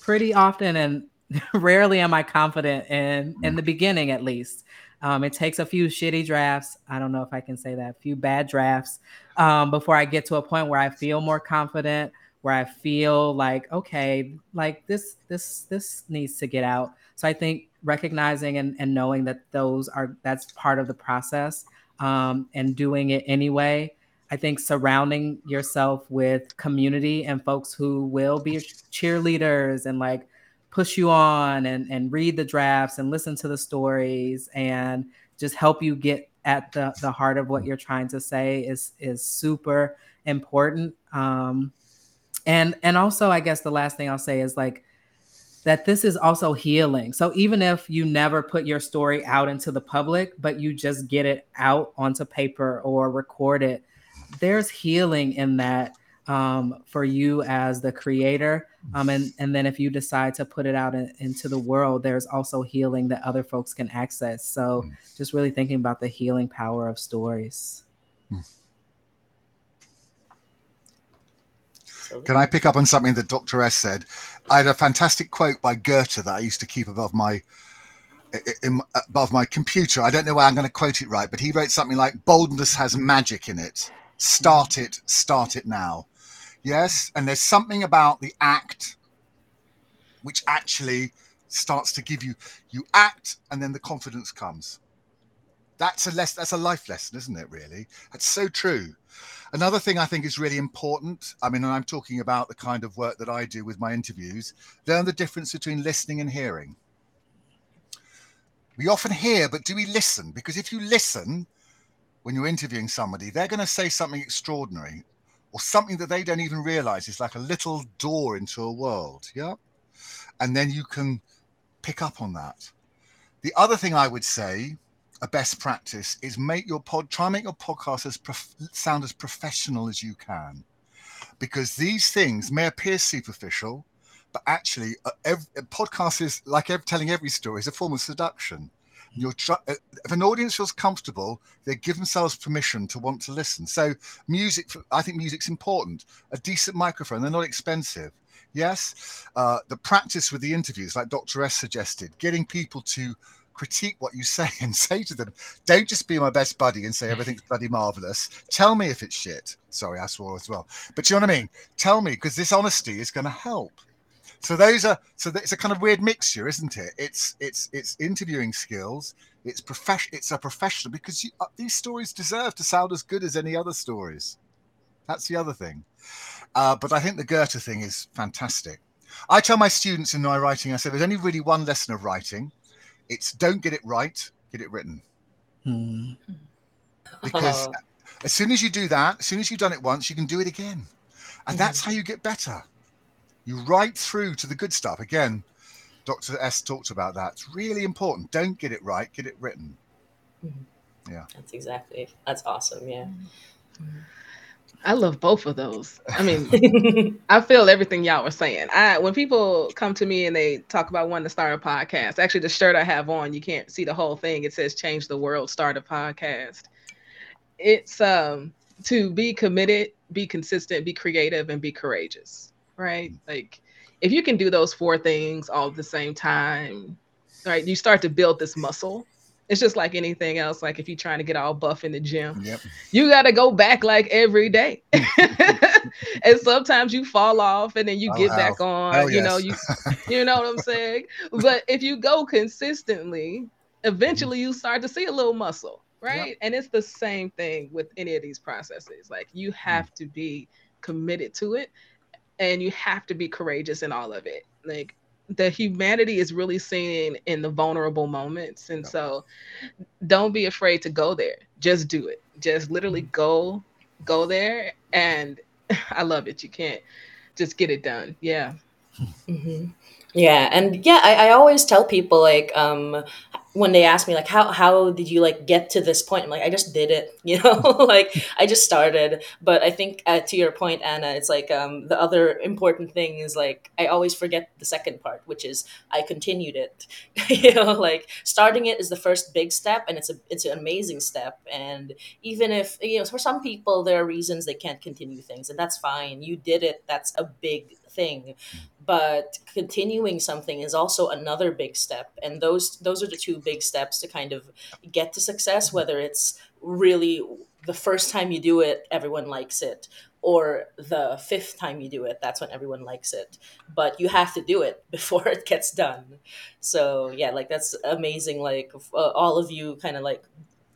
pretty often, and rarely am I confident in in the beginning, at least. Um, it takes a few shitty drafts. I don't know if I can say that, a few bad drafts um, before I get to a point where I feel more confident, where I feel like, okay, like this, this, this needs to get out. So I think recognizing and, and knowing that those are that's part of the process um, and doing it anyway. I think surrounding yourself with community and folks who will be cheerleaders and like push you on and, and read the drafts and listen to the stories and just help you get at the, the heart of what you're trying to say is is super important. Um, and and also, I guess the last thing I'll say is like that this is also healing. So even if you never put your story out into the public, but you just get it out onto paper or record it, there's healing in that um, for you as the creator. Um, and, and then if you decide to put it out in, into the world, there's also healing that other folks can access. So mm. just really thinking about the healing power of stories. Mm. Can I pick up on something that Dr. S said? I had a fantastic quote by Goethe that I used to keep above my in, above my computer. I don't know why I'm going to quote it right, but he wrote something like "Boldness has magic in it. Start it, start it now." Yes, and there's something about the act which actually starts to give you you act and then the confidence comes. That's a less that's a life lesson, isn't it, really? That's so true. Another thing I think is really important. I mean, I'm talking about the kind of work that I do with my interviews, learn the difference between listening and hearing. We often hear, but do we listen? Because if you listen when you're interviewing somebody, they're going to say something extraordinary or something that they don't even realize is like a little door into a world. Yeah. And then you can pick up on that. The other thing I would say, a best practice, is make your pod, try and make your podcast as prof- sound as professional as you can. Because these things may appear superficial, but actually, uh, every, podcast is like every, telling every story is a form of seduction you're try- uh, if an audience feels comfortable, they give themselves permission to want to listen. So music, I think music's important. A decent microphone, they're not expensive. Yes, uh, the practice with the interviews, like Dr. S suggested, getting people to critique what you say and say to them, don't just be my best buddy and say everything's bloody marvelous. Tell me if it's shit. Sorry, I swore as well. But you know what I mean? Tell me because this honesty is going to help. So those are so it's a kind of weird mixture, isn't it? It's it's it's interviewing skills. It's profession. It's a professional because you, uh, these stories deserve to sound as good as any other stories. That's the other thing. Uh, but I think the Goethe thing is fantastic. I tell my students in my writing, I say there's only really one lesson of writing. It's don't get it right, get it written. Hmm. Because oh. as soon as you do that, as soon as you've done it once, you can do it again. And mm-hmm. that's how you get better. You write through to the good stuff. Again, Dr. S talked about that. It's really important. Don't get it right, get it written. Mm-hmm. Yeah. That's exactly. That's awesome. Yeah. Mm-hmm. I love both of those. I mean, I feel everything y'all were saying. I when people come to me and they talk about wanting to start a podcast, actually the shirt I have on, you can't see the whole thing. It says change the world, start a podcast. It's um to be committed, be consistent, be creative, and be courageous, right? Like if you can do those four things all at the same time, right, you start to build this muscle. It's just like anything else. Like if you're trying to get all buff in the gym, Yep. you got to go back like every day. and sometimes you fall off and then you Oh, get back on, Hell you know, you you know what I'm saying? But if you go consistently, eventually you start to see a little muscle, right? And it's the same thing with any of these processes. Like you mm. have to be committed to it and you have to be courageous in all of it. Like the humanity is really seen in the vulnerable moments. And so don't be afraid to go there. Just do it. Just literally go go there and I love it. You can't just get it done. Yeah. hmm Yeah, and yeah, I, I always tell people like um when they ask me like how how did you like get to this point? I'm like I just did it, you know, like I just started. But I think uh, to your point, Anna, it's like um the other important thing is like I always forget the second part, which is I continued it. you know, like starting it is the first big step, and it's a it's an amazing step. And even if you know for some people there are reasons they can't continue things, and that's fine. You did it. That's a big thing. But continuing something is also another big step and those those are the two big steps to kind of get to success whether it's really the first time you do it everyone likes it or the fifth time you do it that's when everyone likes it. But you have to do it before it gets done. So yeah like that's amazing like uh, all of you kind of like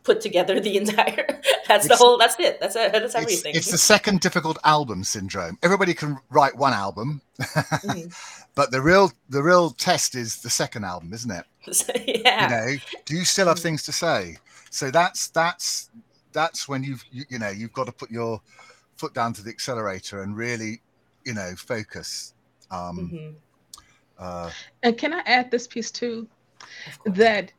put together the entire that's the whole that's it that's it that's everything it's the second difficult album syndrome. Everybody can write one album, Mhm. but the real the real test is the second album, isn't it? yeah You know, do you still have Mm. things to say? So that's that's that's when you've you, you know you've got to put your foot down to the accelerator and really you know focus. Um, Mhm. uh, And can I add this piece too? That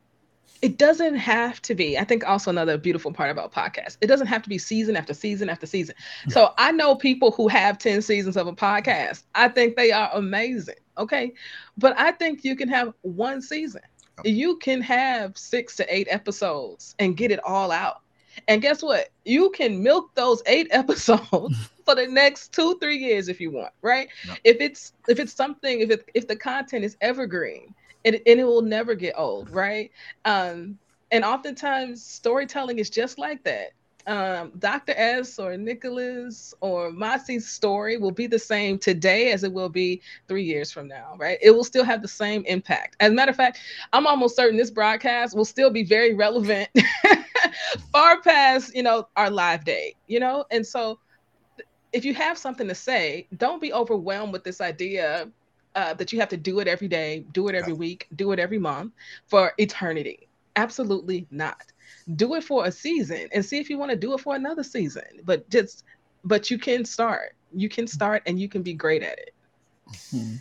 it doesn't have to be. I think also another beautiful part about podcasts. It doesn't have to be season after season after season. Hmm. So I know people who have 10 seasons of a podcast. I think they are amazing. Okay. But I think you can have one season. You can have six to eight episodes and get it all out. And guess what? You can milk those eight episodes for the next two, three years if you want, right? Yep. If it's if it's something, if it if the content is evergreen, and, and it will never get old, right? Um, and oftentimes storytelling is just like that. Um, Dr. S or Nicholas or Masi's story will be the same today as it will be three years from now, right? It will still have the same impact. As a matter of fact, I'm almost certain this broadcast will still be very relevant far past, you know, our live day, you know? And so if you have something to say, don't be overwhelmed with this idea uh, that you have to do it every day, do it every week, do it every month for eternity. Absolutely not. Do it for a season and see if you want to do it for another season. But just, but you can start. You can start and you can be great at it. Hmm.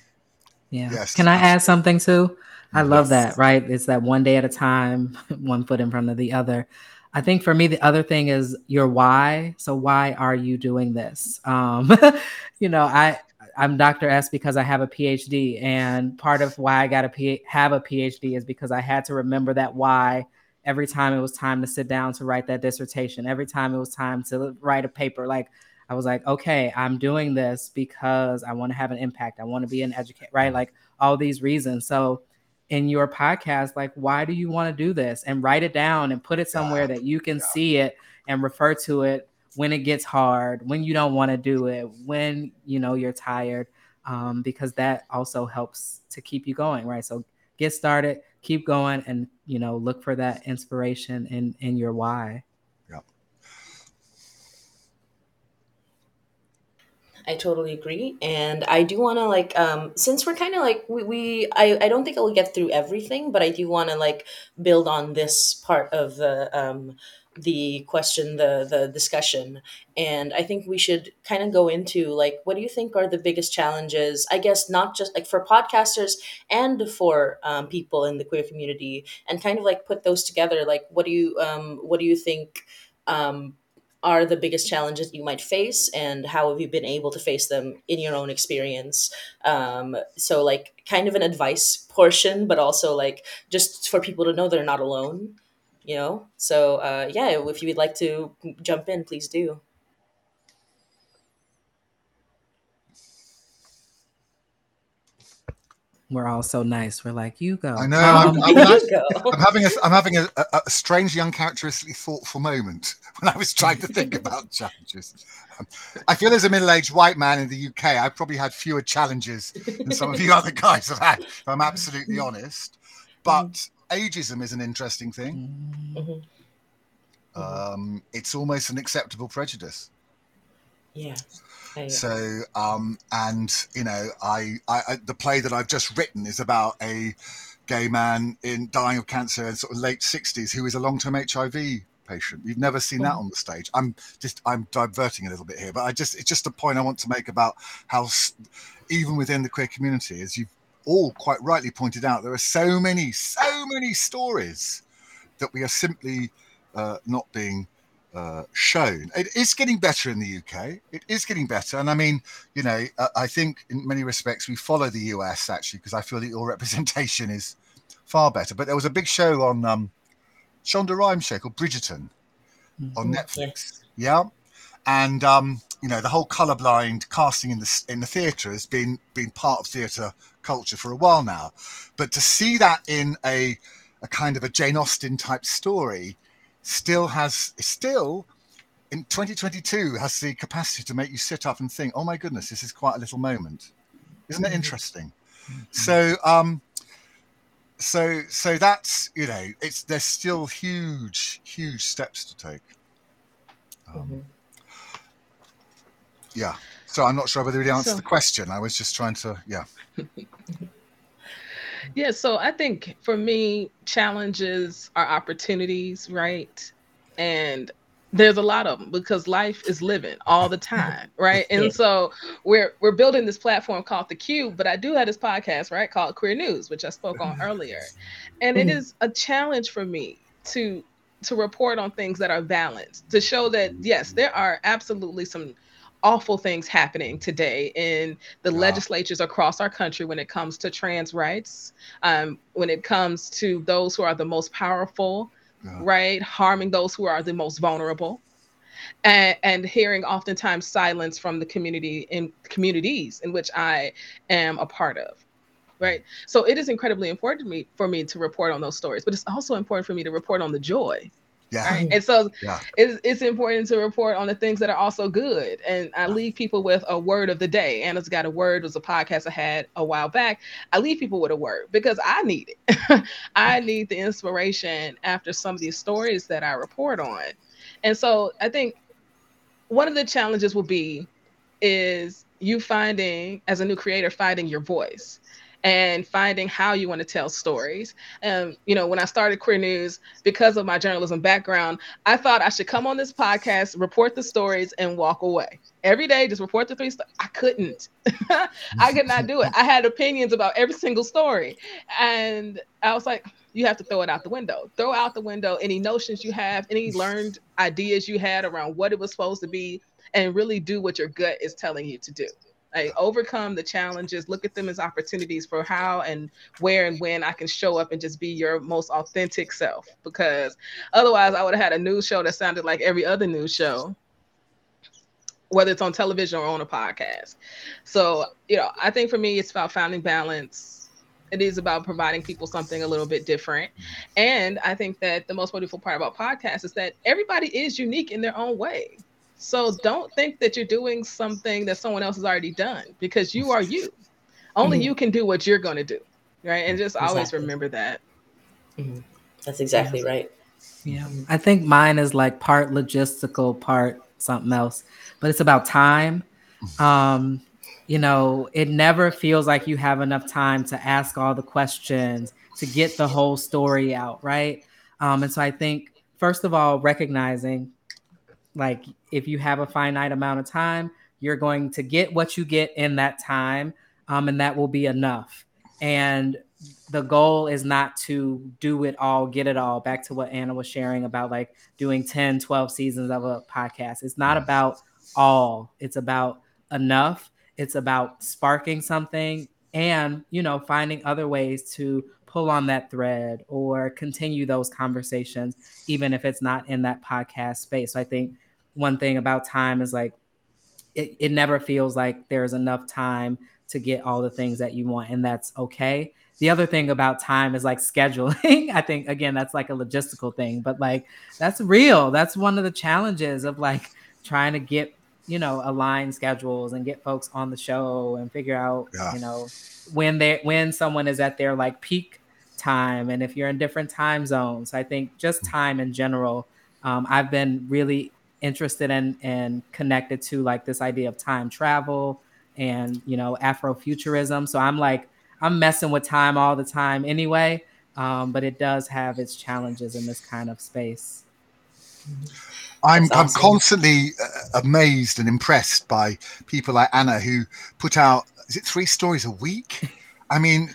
Yeah. Yes, Can I add something too? I love Yes. that, right? It's that one day at a time, one foot in front of the other. I think for me, the other thing is your why. So why are you doing this? Um, you know, I I'm Dr. S because I have a PhD, and part of why I got to P- have a PhD is because I had to remember that why every time it was time to sit down to write that dissertation, every time it was time to write a paper. Like I was like, okay, I'm doing this because I want to have an impact. I want to be an educator, right? Like all these reasons. So in your podcast, like, why do you want to do this? And write it down and put it somewhere that you can see it and refer to it when it gets hard, when you don't want to do it, when you know you're tired, um, because that also helps to keep you going, right? So get started, keep going, and you know, look for that inspiration in in your why. Yep. I totally agree. And I do want to like um since we're kind of like we, we I, I don't think I will get through everything, but I do want to like build on this part of the um the question the the discussion. And i think we should kind of go into like what do you think are the biggest challenges? I guess not just like for podcasters and for um, people in the queer community and kind of like put those together. Like what do you um what do you think um are the biggest challenges you might face and how have you been able to face them in your own experience? Um, so like kind of an advice portion but also like just for people to know they're not alone you know so uh, yeah if you would like to jump in please do we're all so nice. We're like, you go. I know. I'm, I'm, I'm having a, I'm having a, a, strangely uncharacteristically thoughtful moment when I was trying to think about challenges. I feel as a middle-aged white man in the UK, I probably had fewer challenges than some of you other guys have had. If I'm absolutely honest, but ageism is an interesting thing. Mm-hmm. Um, it's almost an acceptable prejudice. Yeah. So, um, and you know, I, I, I, the play that I've just written is about a gay man in dying of cancer in sort of late sixties who is a long-term HIV patient. You've never seen that mm. on the stage. I'm just, I'm diverting a little bit here, but I just, it's just a point I want to make about how, even within the queer community, as you've all quite rightly pointed out, there are so many, so many stories that we are simply uh, not being uh, shown. It is getting better in the UK. It is getting better, and I mean, you know, I think in many respects we follow the US actually because I feel that your representation is far better. But there was a big show on um, Shonda Rhimes show called Bridgerton mm-hmm. on Netflix. Yes. Yeah, and um, you know the whole colorblind casting in the in the theatre has been been part of theatre culture for a while now, but to see that in a a kind of a Jane Austen type story still has still in 2022 has the capacity to make you sit up and think, "Oh my goodness, this is quite a little moment." Isn't it mm-hmm. interesting? Mm-hmm. So, um, so, so that's you know, it's there's still huge, huge steps to take. Um, mm-hmm. Yeah. So I'm not sure whether he answered so, the question. I was just trying to, yeah. Yeah, so I think for me, challenges are opportunities, right? And there's a lot of them because life is living all the time, right? And so we're we're building this platform called the Qube, but I do have this podcast, right, called Queer News, which I spoke on earlier. And it mm. a challenge for me to to report on things that are balanced, to show that yes, there are absolutely some awful things happening today in the wow. legislatures across our country when it comes to trans rights, um, when it comes to those who are the most powerful, right, harming those who are the most vulnerable. And, and hearing oftentimes silence from the community in communities in which I am a part of right so it is incredibly important to me for me to report on those stories but it's also important for me to report on the joy yeah. Right? And so yeah. it's, it's important to report on the things that are also good. And I leave people with a word of the day. Anna's got a word, it was a podcast I had a while back. I leave people with a word because I need it. I need the inspiration after some of these stories that I report on. And so I think one of the challenges will be is you finding as a new creator finding your voice and finding how you want to tell stories. Um, you know, when I started Queer News, because of my journalism background, I thought I should come on this podcast, report the stories, and walk away. Every day, just report the three stories. I couldn't. I could not do it. I had opinions about every single story. And I was like, you have to throw it out the window. Throw out the window any notions you have, any learned ideas you had around what it was supposed to be, and really do what your gut is telling you to do like overcome the challenges look at them as opportunities for how and where and when i can show up and just be your most authentic self. Because otherwise i would have had a news show that sounded like every other news show whether it's on television or on a podcast. So you know i think for me it's about finding balance. It is about providing people something a little bit different. And i think that the most wonderful part about podcasts is that everybody is unique in their own way so don't think that you're doing something that someone else has already done because you are you. Only mm-hmm. you can do what you're going to do. Right. And just exactly. always remember that. Mm-hmm. That's exactly yeah. right. Yeah. I think mine is like part logistical, part something else, but it's about time. Um, you know, it never feels like you have enough time to ask all the questions, to get the whole story out. Right. Um, and so I think, first of all, recognizing like if you have a finite amount of time, you're going to get what you get in that time, um, and that will be enough. And the goal is not to do it all, get it all. Back to what Anna was sharing about like doing 10, 12 seasons of a podcast. It's not about all, it's about enough. It's about sparking something and, you know, finding other ways to pull on that thread or continue those conversations, even if it's not in that podcast space. So I think one thing about time is like it, it never feels like there's enough time to get all the things that you want, and that's okay. The other thing about time is like scheduling. I think again that's like a logistical thing, but like that's real. That's one of the challenges of like trying to get you know align schedules and get folks on the show and figure out yeah. you know when they when someone is at their like peak time and if you're in different time zones. I think just time in general. Um, I've been really interested in and connected to like this idea of time travel and you know Afrofuturism. So I'm like I'm messing with time all the time anyway, um, but it does have its challenges in this kind of space. I'm awesome. I'm constantly uh, amazed and impressed by people like Anna who put out is it three stories a week? I mean,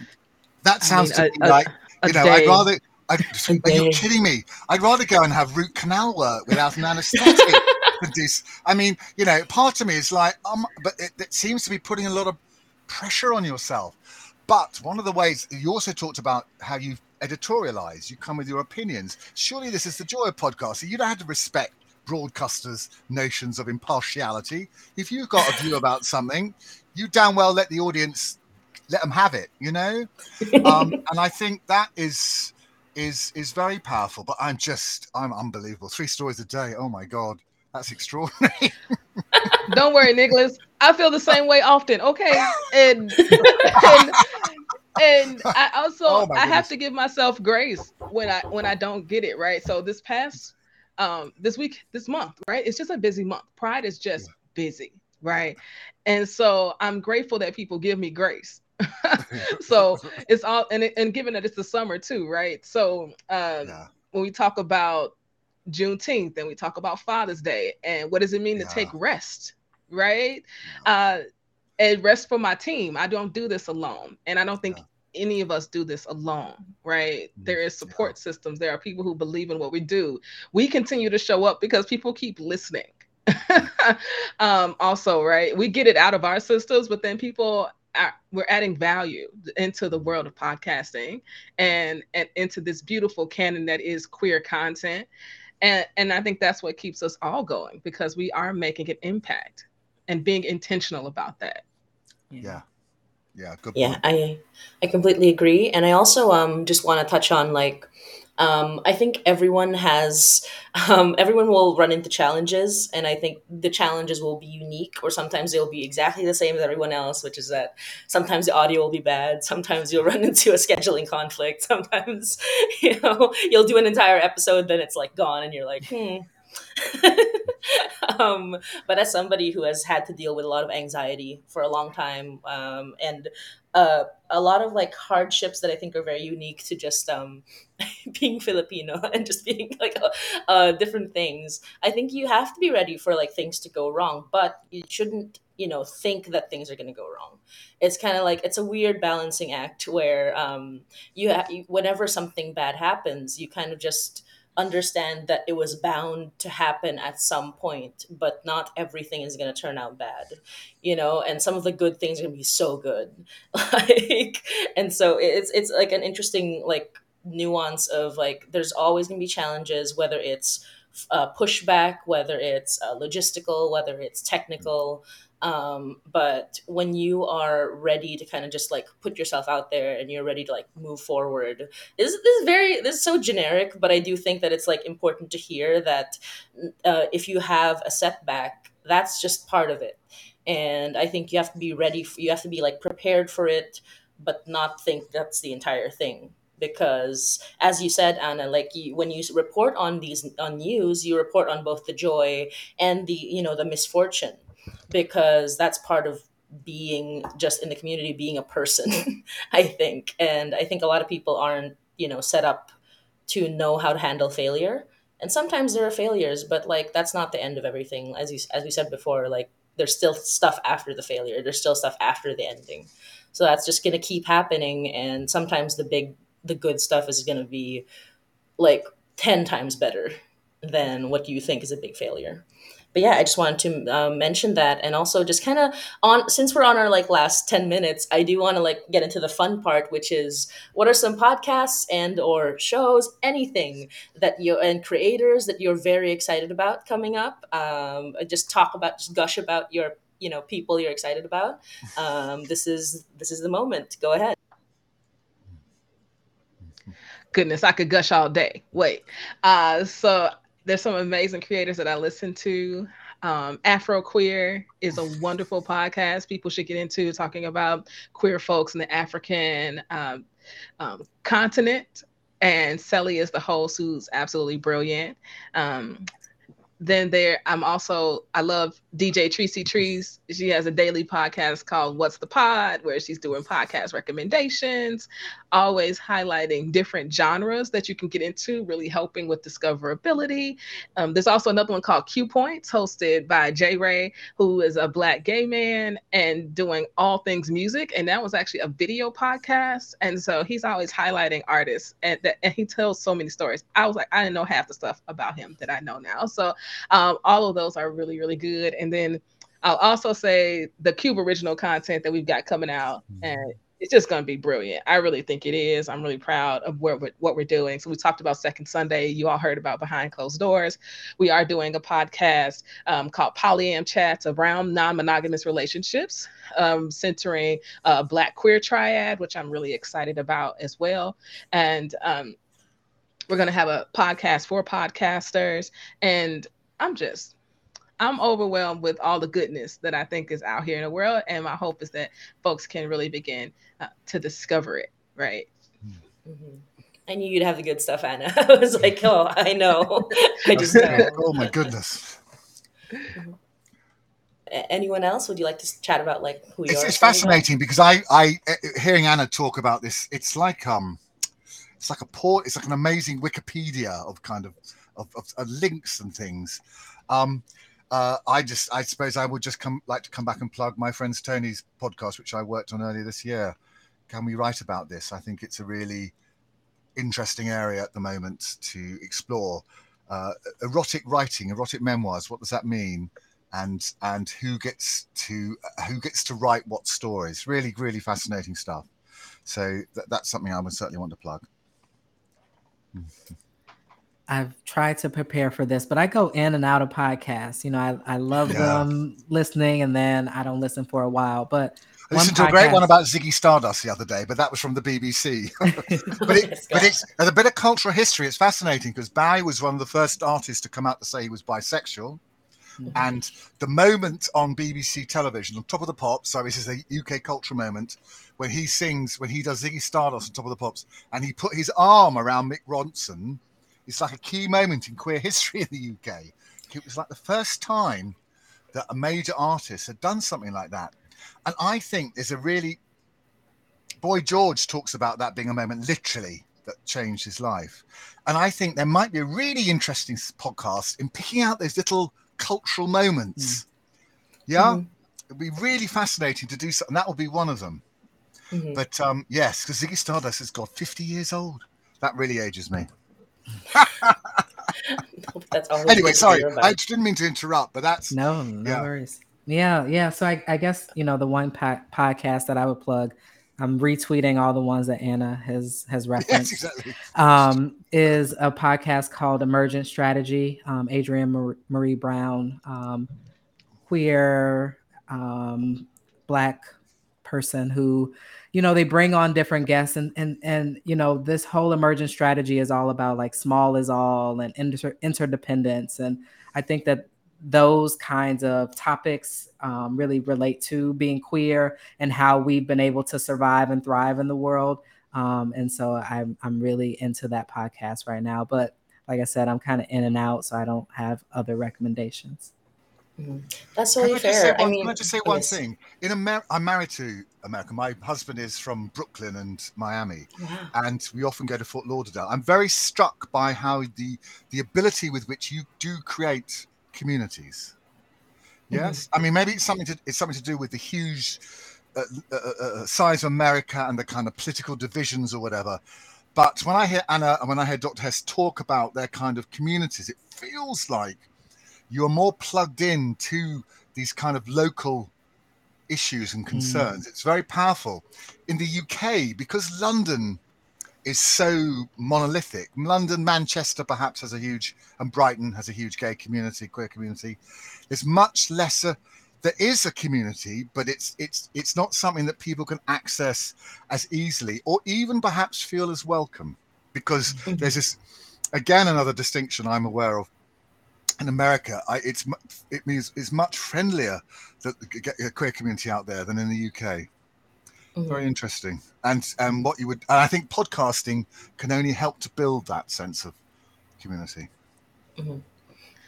that sounds I mean, to a, me like a, you know day. I'd rather. I'd, are you kidding me? I'd rather go and have root canal work without an anaesthetic. I mean, you know, part of me is like, um, but it, it seems to be putting a lot of pressure on yourself. But one of the ways you also talked about how you editorialize, you come with your opinions. Surely this is the joy of podcasting. You don't have to respect broadcasters' notions of impartiality. If you've got a view about something, you damn well let the audience let them have it, you know. Um, and I think that is is is very powerful. But I'm just I'm unbelievable. Three stories a day. Oh my god, that's extraordinary. Don't worry, Nicholas. I feel the same way often. Okay, and and, and I also oh I have to give myself grace when I when I don't get it right. So this past um this week this month right it's just a busy month pride is just busy right and so i'm grateful that people give me grace so it's all and, and given that it's the summer too right so um yeah. when we talk about juneteenth and we talk about father's day and what does it mean yeah. to take rest right uh and rest for my team i don't do this alone and i don't think any of us do this alone, right? Mm, there is support yeah. systems. There are people who believe in what we do. We continue to show up because people keep listening. um, also, right? We get it out of our systems, but then people are, we're adding value into the world of podcasting and and into this beautiful canon that is queer content. And and I think that's what keeps us all going because we are making an impact and being intentional about that. Yeah. Yeah, good. point. Yeah, I I completely agree, and I also um just want to touch on like um, I think everyone has, um, everyone will run into challenges, and I think the challenges will be unique, or sometimes they'll be exactly the same as everyone else, which is that sometimes the audio will be bad, sometimes you'll run into a scheduling conflict, sometimes you know you'll do an entire episode, then it's like gone, and you're like, hmm, um, but as somebody who has had to deal with a lot of anxiety for a long time um, and uh, a lot of like hardships that I think are very unique to just um, being Filipino and just being like uh, uh, different things. I think you have to be ready for like things to go wrong, but you shouldn't, you know, think that things are going to go wrong. It's kind of like it's a weird balancing act where um, you, ha- whenever something bad happens, you kind of just understand that it was bound to happen at some point, but not everything is going to turn out bad, you know, and some of the good things are going to be so good. like, and so it's, it's like an interesting, like, nuance of like, there's always going to be challenges, whether it's uh, pushback, whether it's uh, logistical, whether it's technical, um, but when you are ready to kind of just like put yourself out there and you're ready to like move forward, this, this is very this is so generic, but I do think that it's like important to hear that uh, if you have a setback, that's just part of it. And I think you have to be ready. For, you have to be like prepared for it, but not think that's the entire thing because as you said anna like you, when you report on these on news you report on both the joy and the you know the misfortune because that's part of being just in the community being a person i think. And i think a lot of people aren't you know set up to know how to handle failure. And sometimes there are failures but like that's not the end of everything. As you as we said before like there's still stuff after the failure. There's still stuff after the ending. So that's just going to keep happening. And sometimes the big the good stuff is going to be like 10 times better than what you think is a big failure but yeah, I just wanted to uh, mention that, and also just kind of on since we're on our like last ten minutes, I do want to like get into the fun part, which is what are some podcasts and or shows, anything that you and creators that you're very excited about coming up. Um, just talk about, just gush about your you know people you're excited about, um, this is this is the moment. Go ahead. Goodness, I could gush all day. Wait, uh, so there's some amazing creators that I listen to. Um, Afro Queer is a wonderful podcast. People should get into talking about queer folks in the African um, um, continent. And Sally is the host, who's absolutely brilliant. Um, then there i'm also i love dj tracy trees. She has a daily podcast called what's the pod where she's doing podcast recommendations always highlighting different genres that you can get into really helping with discoverability. Um, there's also another one called q points hosted by jay ray who is a black gay man and doing all things music. And that was actually a video podcast. And so he's always highlighting artists and, that, and he tells so many stories. I was like i didn't know half the stuff about him that i know now. So um, all of those are really, really good. And then I'll also say the Qube original content that we've got coming out, mm-hmm. and it's just going to be brilliant. I really think it is. I'm really proud of what we're, what we're doing. So we talked about Second Sunday. You all heard about Behind Closed Doors. We are doing a podcast um, called Polyam Chats around non-monogamous relationships, um, centering a Black queer triad, which I'm really excited about as well. And um, we're going to have a podcast for podcasters and I'm just I'm overwhelmed with all the goodness that I think is out here in the world, and my hope is that folks can really begin uh, to discover it. Right. Mm-hmm. I knew you'd have the good stuff, Anna. I was like, oh, I know. I just know. oh my goodness. Mm-hmm. Anyone else? Would you like to chat about like who you it's, are? It's fascinating about? because I, I, uh, hearing Anna talk about this, it's like um, it's like a port, it's like an amazing Wikipedia of kind of of, of, of links and things. Um, uh, I just, I suppose, I would just come like to come back and plug my friend's Tony's podcast, which I worked on earlier this year. Can we write about this? I think it's a really interesting area at the moment to explore. Uh, erotic writing, erotic memoirs. What does that mean? And and who gets to who gets to write what stories? Really, really fascinating stuff. So th- that's something I would certainly want to plug. I've tried to prepare for this, but I go in and out of podcasts. You know, I, I love yeah. them listening and then I don't listen for a while. But I listened to a great one about Ziggy Stardust the other day, but that was from the BBC. but, it, but it's a bit of cultural history, it's fascinating because Bowie was one of the first artists to come out to say he was bisexual. Mm-hmm. And the moment on BBC television, on Top of the Pops, so this is a UK cultural moment, when he sings, when he does Ziggy Stardust on Top of the Pops, and he put his arm around Mick Ronson it's like a key moment in queer history in the UK. It was like the first time that a major artist had done something like that. And I think there's a really Boy George talks about that being a moment literally that changed his life. And I think there might be a really interesting podcast in picking out those little cultural moments. Mm. Yeah. Mm-hmm. It'd be really fascinating to do something. That will be one of them. Mm-hmm. But um, yes, because Ziggy Stardust has got 50 years old. That really ages me. that's anyway. Sorry, I didn't mean to interrupt, but that's no, no yeah. worries. Yeah, yeah. So I, I guess you know the one po- podcast that I would plug. I'm retweeting all the ones that Anna has has referenced. Yes, exactly. Um, is a podcast called Emergent Strategy. Um, Adrienne Maree Brown, um, queer, um, black person who you know they bring on different guests and and and you know this whole emergent strategy is all about like small is all and inter- interdependence. And i think that those kinds of topics um, really relate to being queer and how we've been able to survive and thrive in the world. Um, and so I'm, I'm really into that podcast right now. But like i said i'm kind of in and out so i don't have other recommendations Mm-hmm. That's totally fair. One, I mean, can I just say one yes. thing? In America, I'm married to America. My husband is from Brooklyn and Miami, and we often go to Fort Lauderdale. I'm very struck by how the the ability with which you do create communities. Yes, mm-hmm. I mean maybe it's something to it's something to do with the huge uh, uh, uh, uh, size of America and the kind of political divisions or whatever. But when I hear Anna and when I hear Dr. S talk about their kind of communities, it feels like you're more plugged in to these kind of local issues and concerns. Mm. It's very powerful. In the UK, because London is so monolithic, London, Manchester perhaps has a huge, and Brighton has a huge gay community, queer community. There's much lesser, there is a community, but it's it's it's not something that people can access as easily, or even perhaps feel as welcome, because mm-hmm. there's this again another distinction I'm aware of. In America, I, it's it means it's much friendlier that a queer community out there than in the UK. Mm-hmm. Very interesting, and and what you would, and I think podcasting can only help to build that sense of community. Mm-hmm.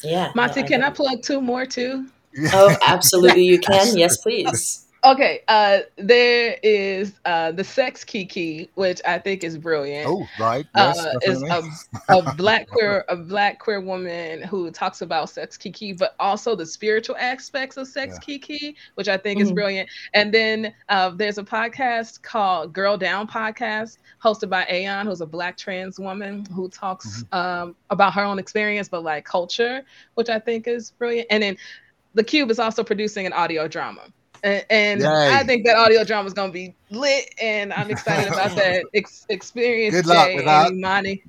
Yeah, Monty, no, can I plug two more too? Oh, absolutely, you can. Yes, please. Okay, uh, there is uh, the sex kiki, which I think is brilliant. Oh, right, yes, uh, is a, a black queer a black queer woman who talks about sex kiki, but also the spiritual aspects of sex yeah. kiki, which I think mm. is brilliant. And then uh, there's a podcast called Girl Down Podcast, hosted by Aeon, who's a black trans woman who talks mm-hmm. um, about her own experience, but like culture, which I think is brilliant. And then the Qube is also producing an audio drama and, and I think that audio drama is going to be lit, and I'm excited about that ex- experience. Good luck with that, Imani.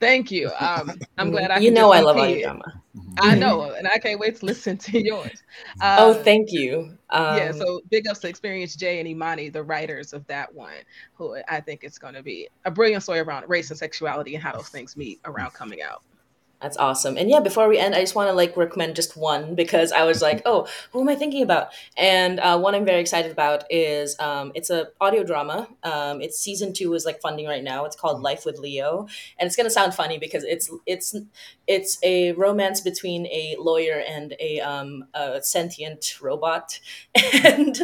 Thank you. Um, I'm glad I. You know I love audio drama. I know, and I can't wait to listen to yours. oh, um, thank you. Um, yeah, so big ups to Experience Jay and Imani, the writers of that one, who I think it's going to be a brilliant story around race and sexuality and how those things meet around coming out. That's awesome. And yeah, before we end, I just want to like recommend just one because I was like, oh, who am I thinking about? And uh, one I'm very excited about is um, it's a audio drama. Um, it's season two is like funding right now. It's called Life with Leo, and it's gonna sound funny because it's it's it's a romance between a lawyer and a, um, a sentient robot. And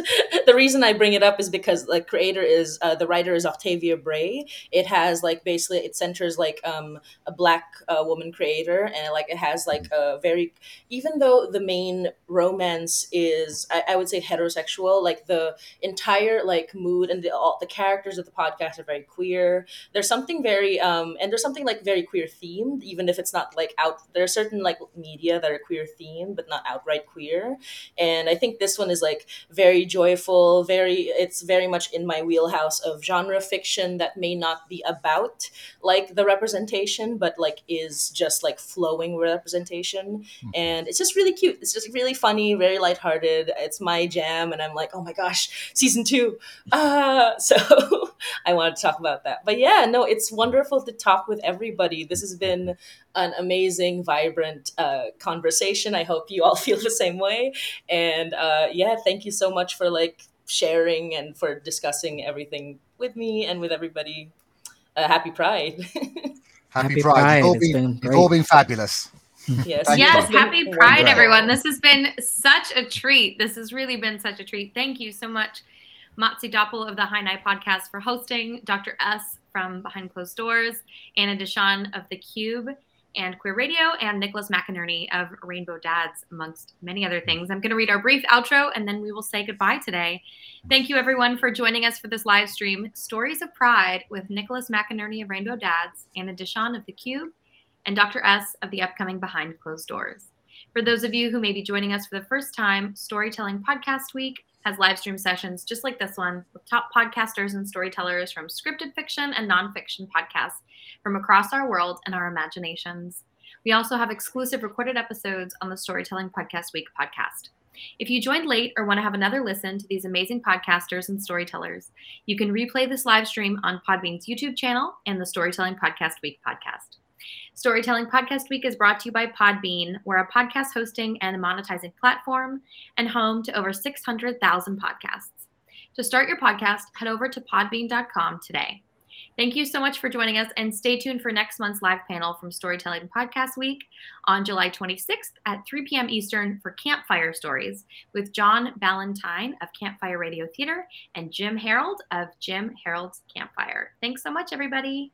the reason I bring it up is because the creator is uh, the writer is Octavia Bray. It has like basically it centers like um, a black uh, woman creator, and like it has like a very even though the main romance is I, I would say heterosexual, like the entire like mood and the all the characters of the podcast are very queer. There's something very um, and there's something like very queer themed, even if it's not like out there are certain like media that are queer themed but not outright queer and i think this one is like very joyful very it's very much in my wheelhouse of genre fiction that may not be about like the representation but like is just like flowing representation mm-hmm. and it's just really cute it's just really funny very lighthearted it's my jam and i'm like oh my gosh season two uh so i wanted to talk about that but yeah no it's wonderful to talk with everybody this has been an amazing, vibrant uh, conversation. I hope you all feel the same way. And uh, yeah, thank you so much for like sharing and for discussing everything with me and with everybody. Uh, happy Pride. Happy, happy, Pride. Pride. You've, all been, you've all been fabulous. Yes. yes. Happy Pride, everyone. This has been such a treat. This has really been such a treat. Thank you so much, Matsi Doppel of the High Night Podcast for hosting, Dr. S from Behind Closed Doors, Anna DeShawn of The Qube, and Queer Radio, and Nicholas McInerny of Rainbow Dads, amongst many other things. I'm going to read our brief outro and then we will say goodbye today. Thank you, everyone, for joining us for this live stream Stories of Pride with Nicholas McInerny of Rainbow Dads, Anna DeShawn of The Qube, and Dr. S of the upcoming Behind Closed Doors. For those of you who may be joining us for the first time, Storytelling Podcast Week has live stream sessions just like this one with top podcasters and storytellers from scripted fiction and nonfiction podcasts from across our world and our imaginations. We also have exclusive recorded episodes on the Storytelling Podcast Week podcast. If you joined late or want to have another listen to these amazing podcasters and storytellers, you can replay this live stream on Podbean's YouTube channel and the Storytelling Podcast Week podcast. Storytelling Podcast Week is brought to you by Podbean. We're a podcast hosting and monetizing platform and home to over 600,000 podcasts. To start your podcast, head over to podbean.com today. Thank you so much for joining us and stay tuned for next month's live panel from Storytelling Podcast Week on July 26th at 3 p.m. Eastern for Campfire Stories with John Ballantyne of Campfire Radio Theater and Jim Harold of Jim Harold's Campfire. Thanks so much, everybody.